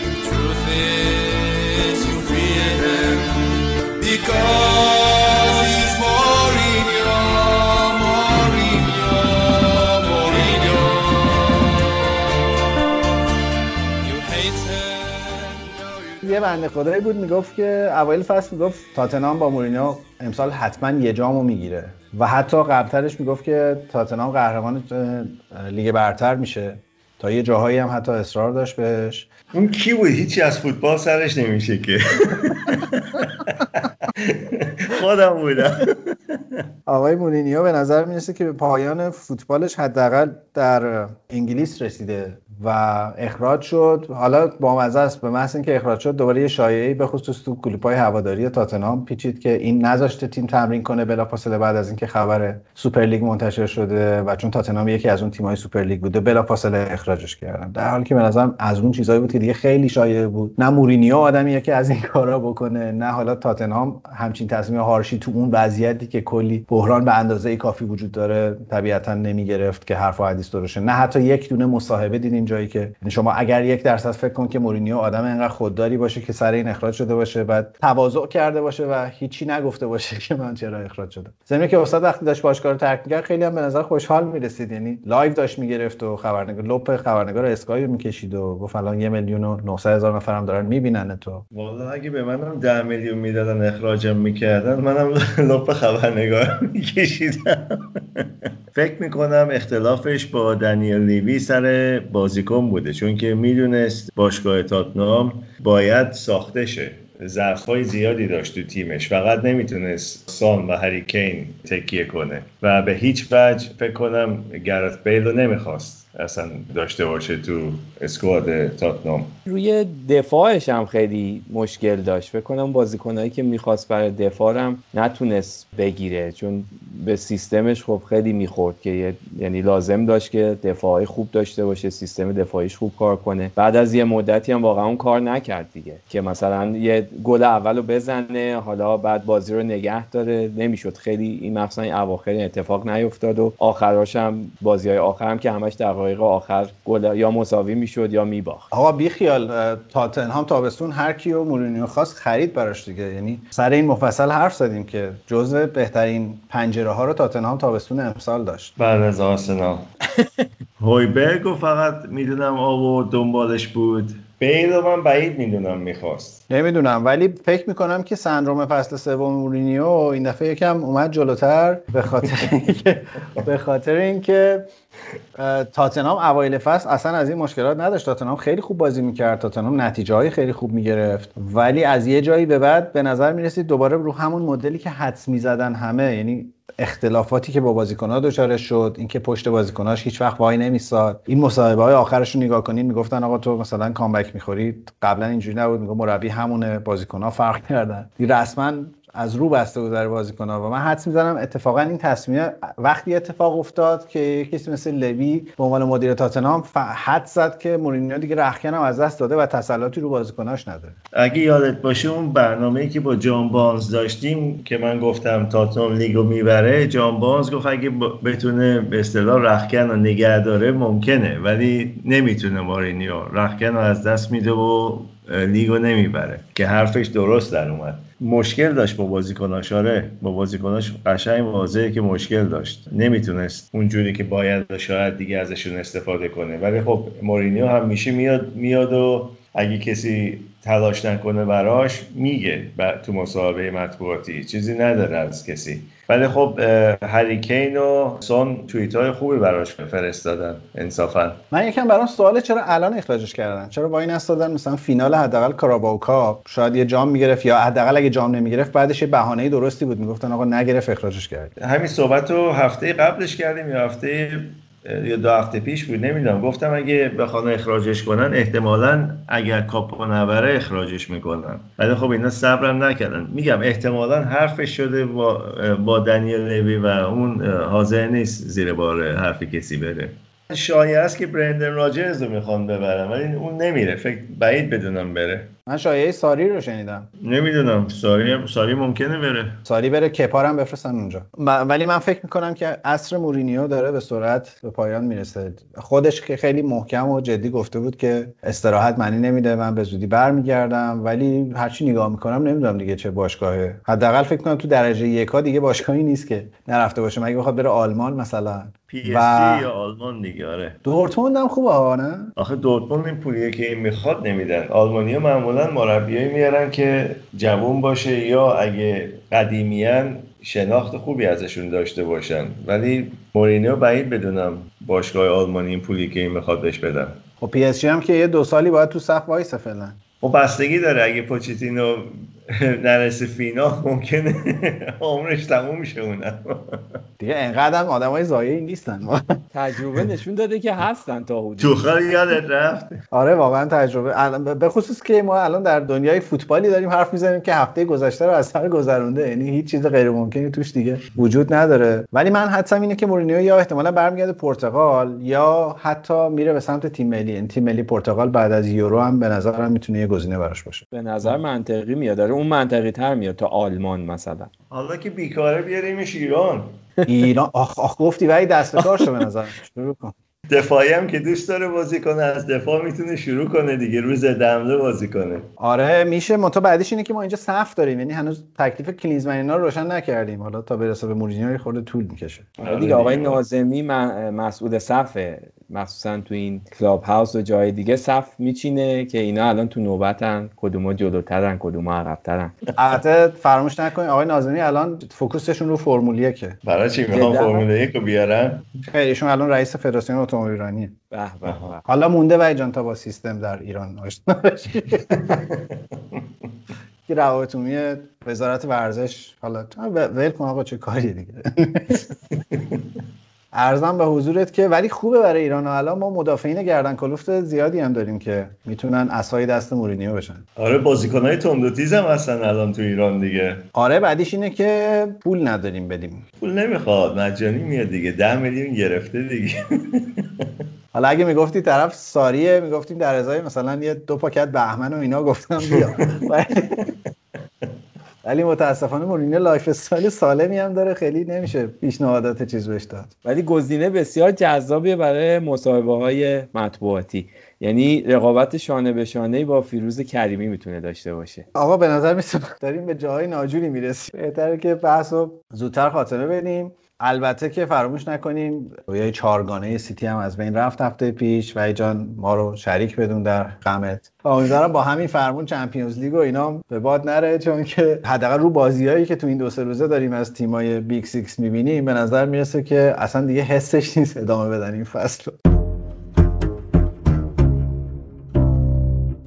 The truth is you fear him because یه بنده خدایی بود می‌گفت که اوایل فصل می‌گفت تاتنهام با مورینیو امسال حتما یه جامو می‌گیره. و حتی قبلترش می‌گفت که تاتنهام قهرمان لیگ برتر میشه. تا یه جاهایی هم حتی اصرار داشت بهش. اون کی بود؟ هیچی از فوتبال سرش نمیشه که. خودم بودم. آقای مورینیو به نظر می‌رسه که به پایان فوتبالش حداقل در انگلیس رسیده. و اخراج شد. حالا با مزه است به محض اینکه اخراج شد دوباره یه شایعه‌ای به خصوص تو کلیپ‌های هواداری تاتنهام پیچید که این نذاشته تیم تمرین کنه بلافاصله بعد از اینکه خبر سوپر لیگ منتشر شده و چون تاتنهام یکی از اون تیم‌های سوپر لیگ بوده بلافاصله اخراجش کردن. در حالی که به نظرم از اون چیزایی بود که دیگه خیلی شایعه بود. نه مورینیو آدمیه که از این کارا بکنه نه حالا تاتنهام همچین تصمیم harsh ی تو اون وضعیتی که کلی بحران به اندازه کافی وجود داره طبیعتا نمی‌گرفت که حرف و حدیث درست شه نه حتی یک دونه مصاحبه دیدین جایی که شما اگر یک درصد فکر کن که مورینیو آدم انقدر خودداری باشه که سر این اخراج شده باشه بعد تواضع کرده باشه و هیچی نگفته باشه *laughs* که من چرا اخراج شدم. ضمن اینکه استاد وقتی داشت باشگاه رو ترک می‌کرد خیلی هم به نظر خوشحال می‌رسید. یعنی live داشت می‌گرفت و خبرنگار لپ خبرنگار اسکای رو می‌کشید و گفت الان یه میلیون و 900 هزار نفرم دارن می‌بینن تو. والا اگه به منم ده میلیون می‌دادن اخراجم می‌کردن منم *laughs* لپ خبرنگار میکشیدم. *laughs* فکر می‌کنم اختلافش با دنیل لیوی سر بازیکن بوده. چون که می‌دونست باشگاه تاتنام باید ساخته شه. ضعف های زیادی داشت تو تیمش. فقط نمی‌تونست سان و هریکین تکیه کنه. و به هیچ وجه فکر کنم گرت بیل رو نمی‌خواست. اصلا داشته باشه تو اسکواد تاتنام. روی دفاعش هم خیلی مشکل داشت. فکر کنم بازیکنایی که می‌خواست برای دفاع هم نتونست بگیره چون به سیستمش خب خیلی می‌خورد که یعنی لازم داشت که دفاعی خوب داشته باشه سیستم دفاعیش خوب کار کنه. بعد از یه مدتی هم واقعا اون کار نکرد دیگه که مثلا یه گل اول رو بزنه حالا بعد بازی رو نگه داره. نمی‌شد. خیلی این این اواخر اتفاق نیفتاد و آخراش هم بازی های که همش دقایق آخر گل یا مساوی می‌شد یا میباخت. آقا بیخیال اه، تاتنهام تابستون هر کیو مورینیو خواست خرید براش دیگه. یعنی سر این مفصل حرف زدیم که جزء بهترین پنجره ها رو تاتنهام تابستون امسال داشت. بعد از آرسنال. *laughs* هویبرگ فقط می‌دونم آورد دنبالش بود. بیل رو من بعید می‌دونم می‌خواست. نمی‌دونم ولی فکر می‌کنم که سندروم فصل سوم مورینیو این دفعه یکم اومد جلوتر به خاطر به خاطر اینکه اه، تاتنهام اوایل فصل اصلا از این مشکلات نداشت. تاتنهام خیلی خوب بازی می‌کرد. تاتنهام نتیجه های خیلی خوب می‌گرفت. ولی از یه جایی به بعد به نظر می‌رسید دوباره رو همون مدلی که حدس می‌زدن همه یعنی اختلافاتی که با بازیکن‌ها دچارش شد اینکه پشت بازیکناش هیچ وقت وای نمیساد. این مصاحبه های آخرش رو نگاه کنین می‌گفتن آقا تو مثلا کامبک می‌خوری قبلا اینجوری نبود میگه مربی همونه بازیکن‌ها فرق کردن. رسما از رو بسته در بازیکن‌ها. و من حدس می‌زنم اتفاقا این تصمیم وقتی اتفاق افتاد که کسی مثل لوی به عنوان مدیر تاتنهام ف- حدس زد که مورینیو دیگه رخکن هم از دست داده و تسلطی رو بازیکناش نداره. اگه یادت باشه اون برنامه که با جان بانز داشتیم که من گفتم تاتنام لیگو می‌بره جان بانز گفت اگه بتونه به اصطلاح رخکن رو نگه داره ممکنه ولی نمی‌تونه مارینیو رخکن رو از دست میده و لیگو نمی‌بره که حرفش درست در اومد. مشکل داشت با بازیکناش آره. با بازیکناش قشنگ واضحه که مشکل داشت. نمی‌تونست اونجوری که باید شاید دیگه ازشون استفاده کنه. ولی خب مورینیو هم میشه میاد میاد و اگه کسی تلاش نکنه براش میگه تو مصاحبه مطبوعاتی. چیزی نداره از کسی. ولی خب هریکین و سون توییت های خوبی براش فرستادن انصافا. من یکم برام سواله چرا الان اخراجش کردن؟ چرا با این استادن مثلا فینال حداقل کاراباو کاپ شاید یه جام می‌گرفت یا حداقل اگه جام نمی‌گرفت بعدش یه بهانه درستی بود. می‌گفتن آقا نگرفت اخراجش کرد. همین صحبت رو هفته قبلش کردیم یا هفته یا دو هفته پیش بود نمی‌دونم. گفتم اگه بخوان اخراجش کنن احتمالا اگر کاپو نبره اخراجش می‌کنن. ولی خب اینا صبرم نکردن. میگم احتمالا حرفش شده با, با دنیل لوی و اون حاضر نیست زیر بار حرف کسی بره. شایعه است که برندن راجرز رو می‌خوان ببرن ولی اون نمیره. فکر بعید بدونم بره. من شایعه ساری رو شنیدم. نمی‌دونم. ساری ساری ممکنه بره. ساری بره کپارم بفرستن اونجا. ولی من فکر می‌کنم که عصر مورینیو داره به سرعت به پایان می‌رسه. خودش که خیلی محکم و جدی گفته بود که استراحت معنی نمیده من به زودی برمیگردم. ولی هرچی نگاه می‌کنم نمی‌دونم دیگه چه باشگاهه. حداقل فکر کنم تو درجه یکا دیگه باشگاهی نیست که نرفته باشه. مگه بخواد بره آلمان مثلا؟ پی اس و- یا آلمان دیگه آره. دورتموند هم خوبه ها نه؟ آخه دورتموند این پولیه که این می‌خواد نمیدن آلمانیا معمولا مربیایی میارن که جوون باشه یا اگه قدیمیان شناخت خوبی ازشون داشته باشن. ولی مورینیو بعید بدونم باشگاه آلمانی این پولی که این می‌خواد بهش بدن. خب پی هم که یه دو سالی باید تو صف وایسه فعلا. و بستگی داره. اگه پوچتینو نرسه فینال ممکنه عمرش تموم شه اونم. دیگه انقدر هم آدمای زایعی نیستن. تجربه نشون داده که هستن تا حدودی توخال یادت رفت؟ آره واقعا تجربه. الان به خصوص که ما الان در دنیای فوتبالی داریم حرف می‌زنیم که هفته گذشته رو از سر گذرونده. یعنی هیچ چیز غیر ممکنی توش دیگه وجود نداره. ولی من حدسم اینه که مورینیو یا احتمالا برمیگرده پرتغال یا حتی میره به سمت تیم ملی. این تیم ملی پرتغال بعد از یورو هم به نظرم می‌تونه یه گزینه براش باشه. به نظر منطقی میاد. داره اون منطقی تر میاد تا آلمان مثلا. حالا که بیکاره بیاریمش ایران. ایران آخ آخ گفتی ولی دست به کار شو به نظر *laughs* شروع کن. دفاعی هم که دوست داره بازی کنه از دفاع می‌تونه شروع کنه دیگه روز دمله بازی کنه. آره میشه. منتها بعدش اینه که ما اینجا صف داریم یعنی هنوز تکلیف کلینزمن اینا رو روشن نکردیم. حالا تا برسه به مورینیو خورده طول می‌کشه. آره دیگه آقای نازمی مسئول صفه. مخصوصا تو این کلاب هاوس و جای دیگه صف میچینه که اینا الان تو نوبتن. کدوما جلوترن کدوما عقبترن. البته فراموش نکنید آقای ناظمی الان فوکوسشون رو فرمول که. برای چی می‌خوام جدا؟ فرمول یک رو بیارن ایشون الان رئیس فدراسیون اتومبیل ایرانیه به به. حالا مونده و جان تا با سیستم در ایران آشنا بشی. *laughs* که روابط عمومی وزارت ورزش. حالا تو ول کن آقا چه کاریه دیگه؟ *laughs* ارزم به حضورت که ولی خوبه برای ایران الان ما مدافعین گردن کلفت زیادی هم داریم که می‌تونن اسای دست مورینیو بشن. آره بازیکنهای تند و تیز هم هستن الان تو ایران دیگه. آره بعدیش اینه که پول نداریم بدیم. پول نمی‌خواد مجانی میاد دیگه. ده میلیون گرفته دیگه. حالا اگه می‌گفتی طرف ساریه می‌گفتیم در ازای مثلا یه دو پاکت بهمن و اینا گفتم بیا. *laughs* ولی- متاسفانه مورینیو lifestyle سالمی هم داره خیلی نمیشه پیشنهادات چیز بهش داد. ولی گزینه بسیار جذابیه برای مصاحبه های مطبوعاتی. یعنی رقابت شانه به شانه با فیروز کریمی می‌تونه داشته باشه. آقا به نظر میرسه داریم به جاهای ناجوری می‌رسیم. بهتره که بحث رو زودتر خاتمه بدیم. البته که فراموش نکنیم رویای چهارگانه سیتی هم از بین رفت هفته پیش و جان ما رو شریک بدون در غمت امیدوارم با همین فرمون Champions League و اینا به باد نره چون که حداقل رو بازیایی که تو این دو سه روزه داریم از تیمای Big Six می‌بینیم به نظر می‌رسه که اصلا دیگه حسش نیست ادامه بدن این فصل رو.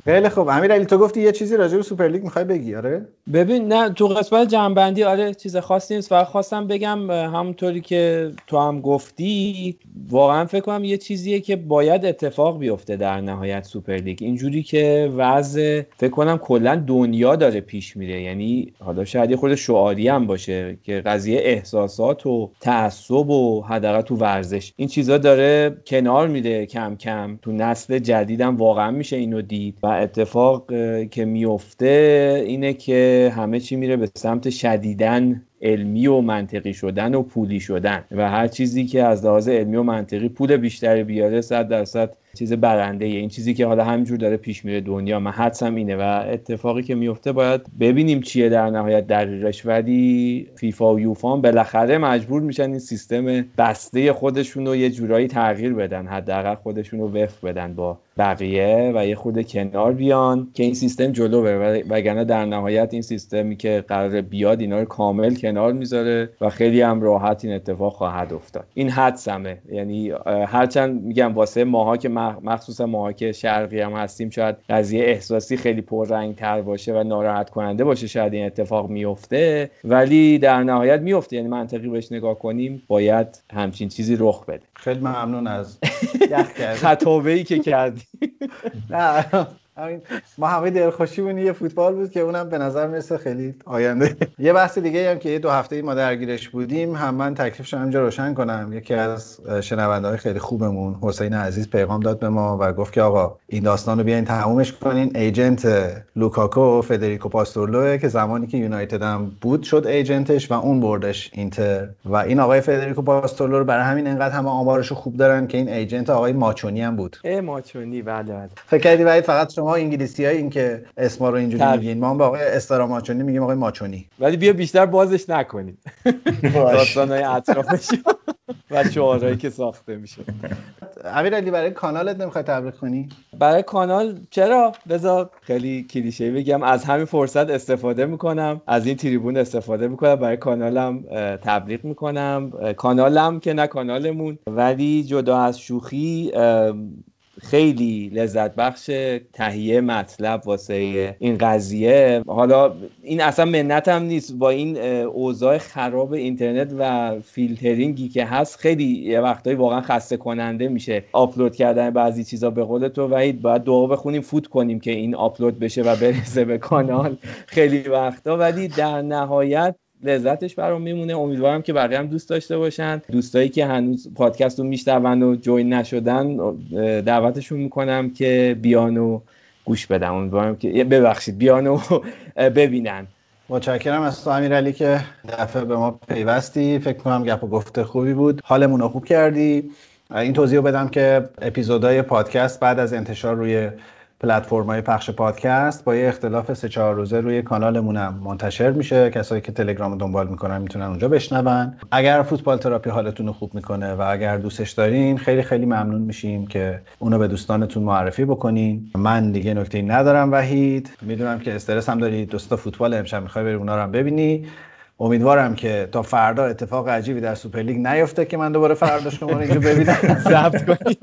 خیلی خوب. امیر علی تو گفتی یه چیزی راجع به سوپر لیگ می‌خوای بگی آره؟ ببین نه تو قسمت جمع‌بندی آره چیز خاصی نیست. فقط خواستم بگم همونطوری که تو هم گفتی واقعا فکر کنم یه چیزیه که باید اتفاق بیفته در نهایت سوپر لیگ. اینجوری که وضع فکر کنم کلا دنیا داره پیش میره. یعنی حالا شاید یه خورده شعاری هم باشه که قضیه احساسات و تعصب و حداقل تو ورزش. این چیزا داره کنار میره کم کم. تو نسل جدیدم واقعا میشه اینو دید. و اتفاق که میفته اینه که همه چی میره به سمت شدیدن علمی و منطقی شدن و پولی شدن و هر چیزی که از لحاظ علمی و منطقی پول بیشتری بیاره صد درصد چیز برنده ایه. این چیزی که حالا همینجور داره پیش میره دنیا. من حدسم اینه و اتفاقی که میفته باید ببینیم چیه در نهایت دقیقش. ولی فیفا و یوفا هم بالاخره مجبور میشن این سیستم بسته خودشون رو یه جورایی تغییر بدن. حداقل خودشون رو وفق بدن با بقیه و یه خورده کنار بیان که این سیستم جلو بره وگرنه در نهایت این سیستمی که قرار بیاد اینا رو کامل کنار می‌ذاره و خیلی هم راحت این اتفاق خواهد افتاد. این حدسمه. یعنی هرچند میگم واسه ماها که مخ- مخصوصا ماها که شرقی هم هستیم شاید قضیه احساسی خیلی پررنگ تر باشه و ناراحت کننده باشه شاید این اتفاق میفته ولی در نهایت میفته یعنی منطقی بهش نگاه کنیم باید همچین چیزی رخ بده. خیلی ممنون از *laughs* خطابه ای که کردی. نه. همین ما همه دلخوشیمون یه فوتبال بود که اونم به نظر می‌رسه خیلی آینده. یه بحث دیگه هم که یه دو هفته ای ما درگیرش بودیم هم من تکلیفش همینجا روشن کنم. یکی از شنونده های خیلی خوبمون حسین عزیز پیغام داد به ما و گفت که آقا این داستان رو بیاین تمومش کنین. agent لوکاکو فدریکو پاستورلوه که زمانی که یونایتد هم بود شد agent ش و اون بردش اینتر. و این آقای فدریکو پاستورلو رو برای همین انقدر همه آمارش رو خوب دارن که این ایجنت آقای ماچونی هم بود. اه ماچونی بله بله. فکر کردی فقط شما انگلیسی های این که اسما رو اینجوری میگین. ما هم به آقای استرا ماچونی میگیم آقای ماچونی. ولی بیا بیشتر بازش نکنید داستان های اطرافش و شعارهایی که ساخته میشه. امیر علی برای کانالت نمی‌خوای تبریک کنی؟ برای کانال چرا؟ بذار خیلی کلیشه بگم. از همین فرصت استفاده می‌کنم. از این تریبون استفاده می‌کنم. برای کانالم تبلیغ می‌کنم. کانالم که نه کانالمون. ولی جدا از شوخی خیلی لذت بخش تهیه مطلب واسه این قضیه. حالا این اصلا منت هم نیست. با این اوضاع خراب اینترنت و فیلترینگی که هست خیلی یه وقتایی واقعا خسته کننده میشه آپلود کردن بعضی چیزا به قول تو. وحید باید دعا بخونیم فوت کنیم که این آپلود بشه و برسه به کانال. خیلی وقتا. ولی در نهایت لذتش برام میمونه. امیدوارم که بقیه هم دوست داشته باشن. دوستایی که هنوز پادکست رو میشنون و جوین نشدن دعوتشون می‌کنم که بیان و گوش بدم. امیدوارم که ببخشید بیان و *laughs* ببینن. متشکرم از تو امیرعلی که دفعه به ما پیوستی. فکر کنم گپ و گفته خوبی بود. حالمون رو خوب کردی. این توضیح بدم که اپیزودهای پادکست بعد از انتشار روی پلتفرم‌های پخش پادکست با یه اختلاف سه چهار روزه روی کانالمون هم منتشر میشه. کسایی که تلگرام دنبال می‌کنن می‌تونن اونجا بشنون. اگر فوتبال تراپی حالتون رو خوب می‌کنه و اگر دوستش دارین خیلی خیلی ممنون میشیم که اونو به دوستانتون معرفی بکنین. من دیگه نکته ندارم وحید. می‌دونم که استرس هم داری. دوستا فوتبال امشب می‌خوای بری اونا رو هم ببینی. امیدوارم که تا فردا اتفاق عجیبی در سوپرلیگ نیفته که من دوباره فردا شما رو اینجا ببینم. *laughs* ضبط کنید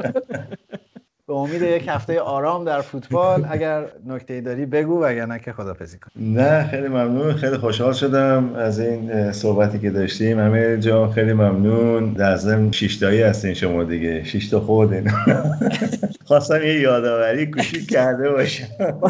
به امید یک هفته آرام در فوتبال اگر نکته داری بگو وگرنه که خدافظی کن. نه خیلی ممنون. خیلی خوشحال شدم از این صحبتی که داشتیم. همه جا خیلی ممنون. در ضمن شیشتایی هستین شما دیگه. شیشتا خوردین *laughs* خواستم یه یادآوری کوچیک کرده باشم.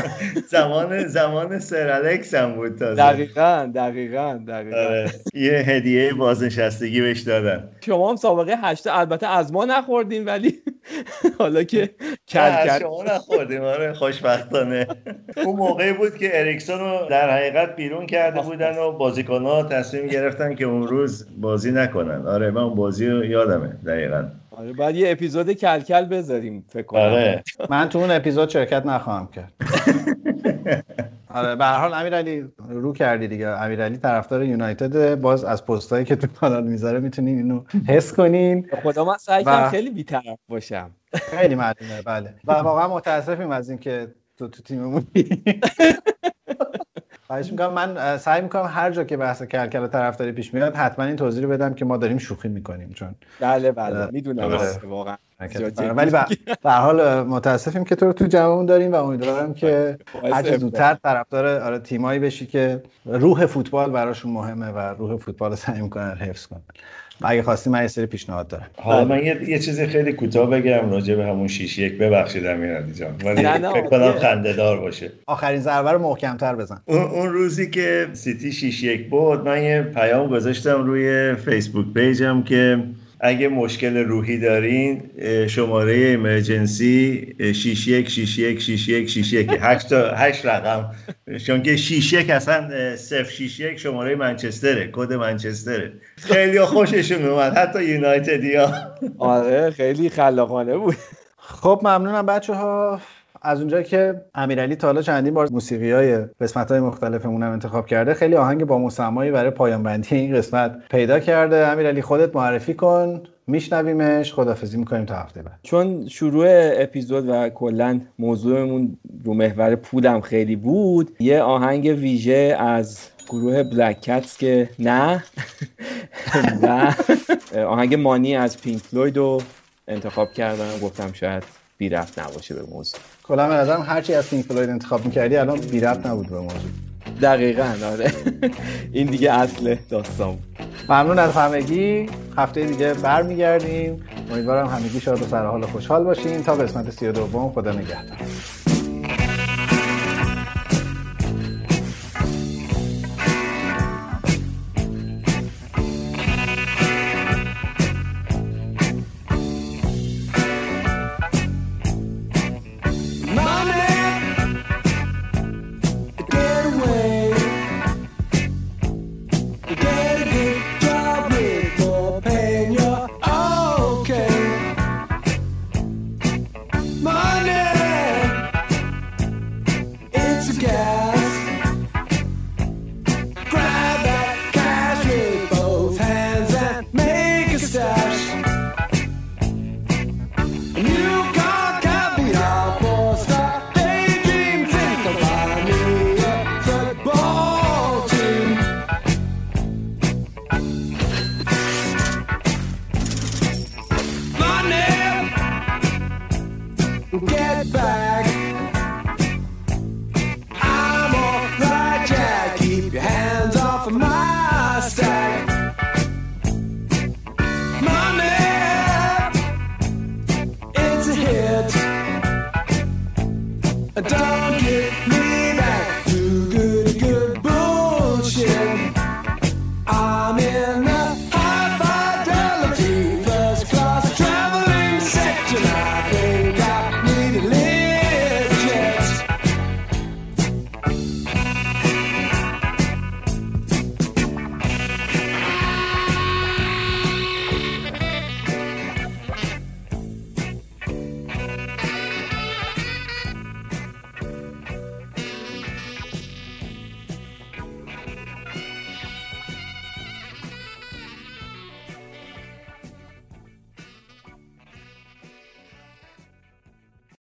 *laughs* زمان زمان سر الکس هم بود تازه. دقیقا دقیقا دقیقا. آره. یه هدیه بازنشستگی بهش دادن. شما هم سابقه هشته البته از ما نخوردین ولی *laughs* حالا که *laughs* کل کل. شما نخوردیم آره خوشبختانه. *laughs* اون موقعی بود که اریکسون رو در حقیقت بیرون کرده بودن و بازیکنها تصمیم گرفتن که اون روز بازی نکنن. آره من اون بازی رو یادمه دقیقا. آره بعد یه اپیزود کلکل بذاریم فکر کنم. آره. من تو اون اپیزود شرکت نخواهم کرد. *laughs* آره به هر حال امیرعلی رو کردی دیگه. امیرعلی طرفدار یونایتد باز از پستایی که تو کانال می‌ذاره می‌تونین اینو حس کنین. خدا من سعی و- کنم خیلی بی‌طرف باشم. خیلی معلومه بله. و واقعا متاسفیم از اینکه تو تو تیممون *laughs* خواهش می‌کنم من سعی می‌کنم هر جا که بحث کلکل طرفداری پیش میاد حتما این توضیح رو بدم که ما داریم شوخی می‌کنیم چون. بله بله. می‌دونم. آره. واقعا. ولی به *laughs* حال متاسفیم که تو رو تو جمعمون داریم و امیدوارم که هر. زودتر طرفدار آره تیمایی بشی که روح فوتبال براشون مهمه و روح فوتبال رو سعی می‌کنن حفظ کنن. و اگه خواستی من یه سری پیشنهاد دارم. حالا من یه, یه چیزی خیلی کوتاه بگم راجع به همون شیش یک. ببخشید امیرعلی جان. ولی فکر کنم. خنده دار باشه. آخرین ضربه رو محکمتر بزن. اون, اون روزی که سیتی 6 یک بود من یه پیام گذاشتم روی فیسبوک پیجم که اگه مشکل روحی دارین شماره ایمرجنسی 61 61 61 61 8 تا 8 رقم. چون که 61 اصلا اه، 061 شماره منچستره کد منچستره. خیلی خوششون اومد حتی یونایتدیا آره خیلی خلاقانه بود. خب ممنونم بچه ها از اونجایی که امیرعلی تا حالا چندین بار موسیقی های قسمت های مختلفمون هم انتخاب کرده خیلی آهنگ با مسمایی برای پایان بندی این قسمت پیدا کرده. امیرعلی خودت معرفی کن میشنویمش خدافزی می‌کنیم تا هفته بعد. چون شروع اپیزود و کلا موضوعمون رو محور پولم خیلی بود یه آهنگ ویژه از گروه Black Cats که نه و *laughs* آهنگ Money از پینک فلوید رو انتخاب کردم گفتم شاید بی ربط نباشه به موضوع. کلا به نظرم هرچی از پینک فلوید انتخاب می‌کردی الان بی ربط نبود به موضوع. دقیقا آره. این دیگه اصل داستان. ممنون از همگی. هفته دیگه برمیگردیم. امیدوارم همگی شاد و سر حال خوشحال باشین. تا قسمت سی و دوم خدا نگهدار.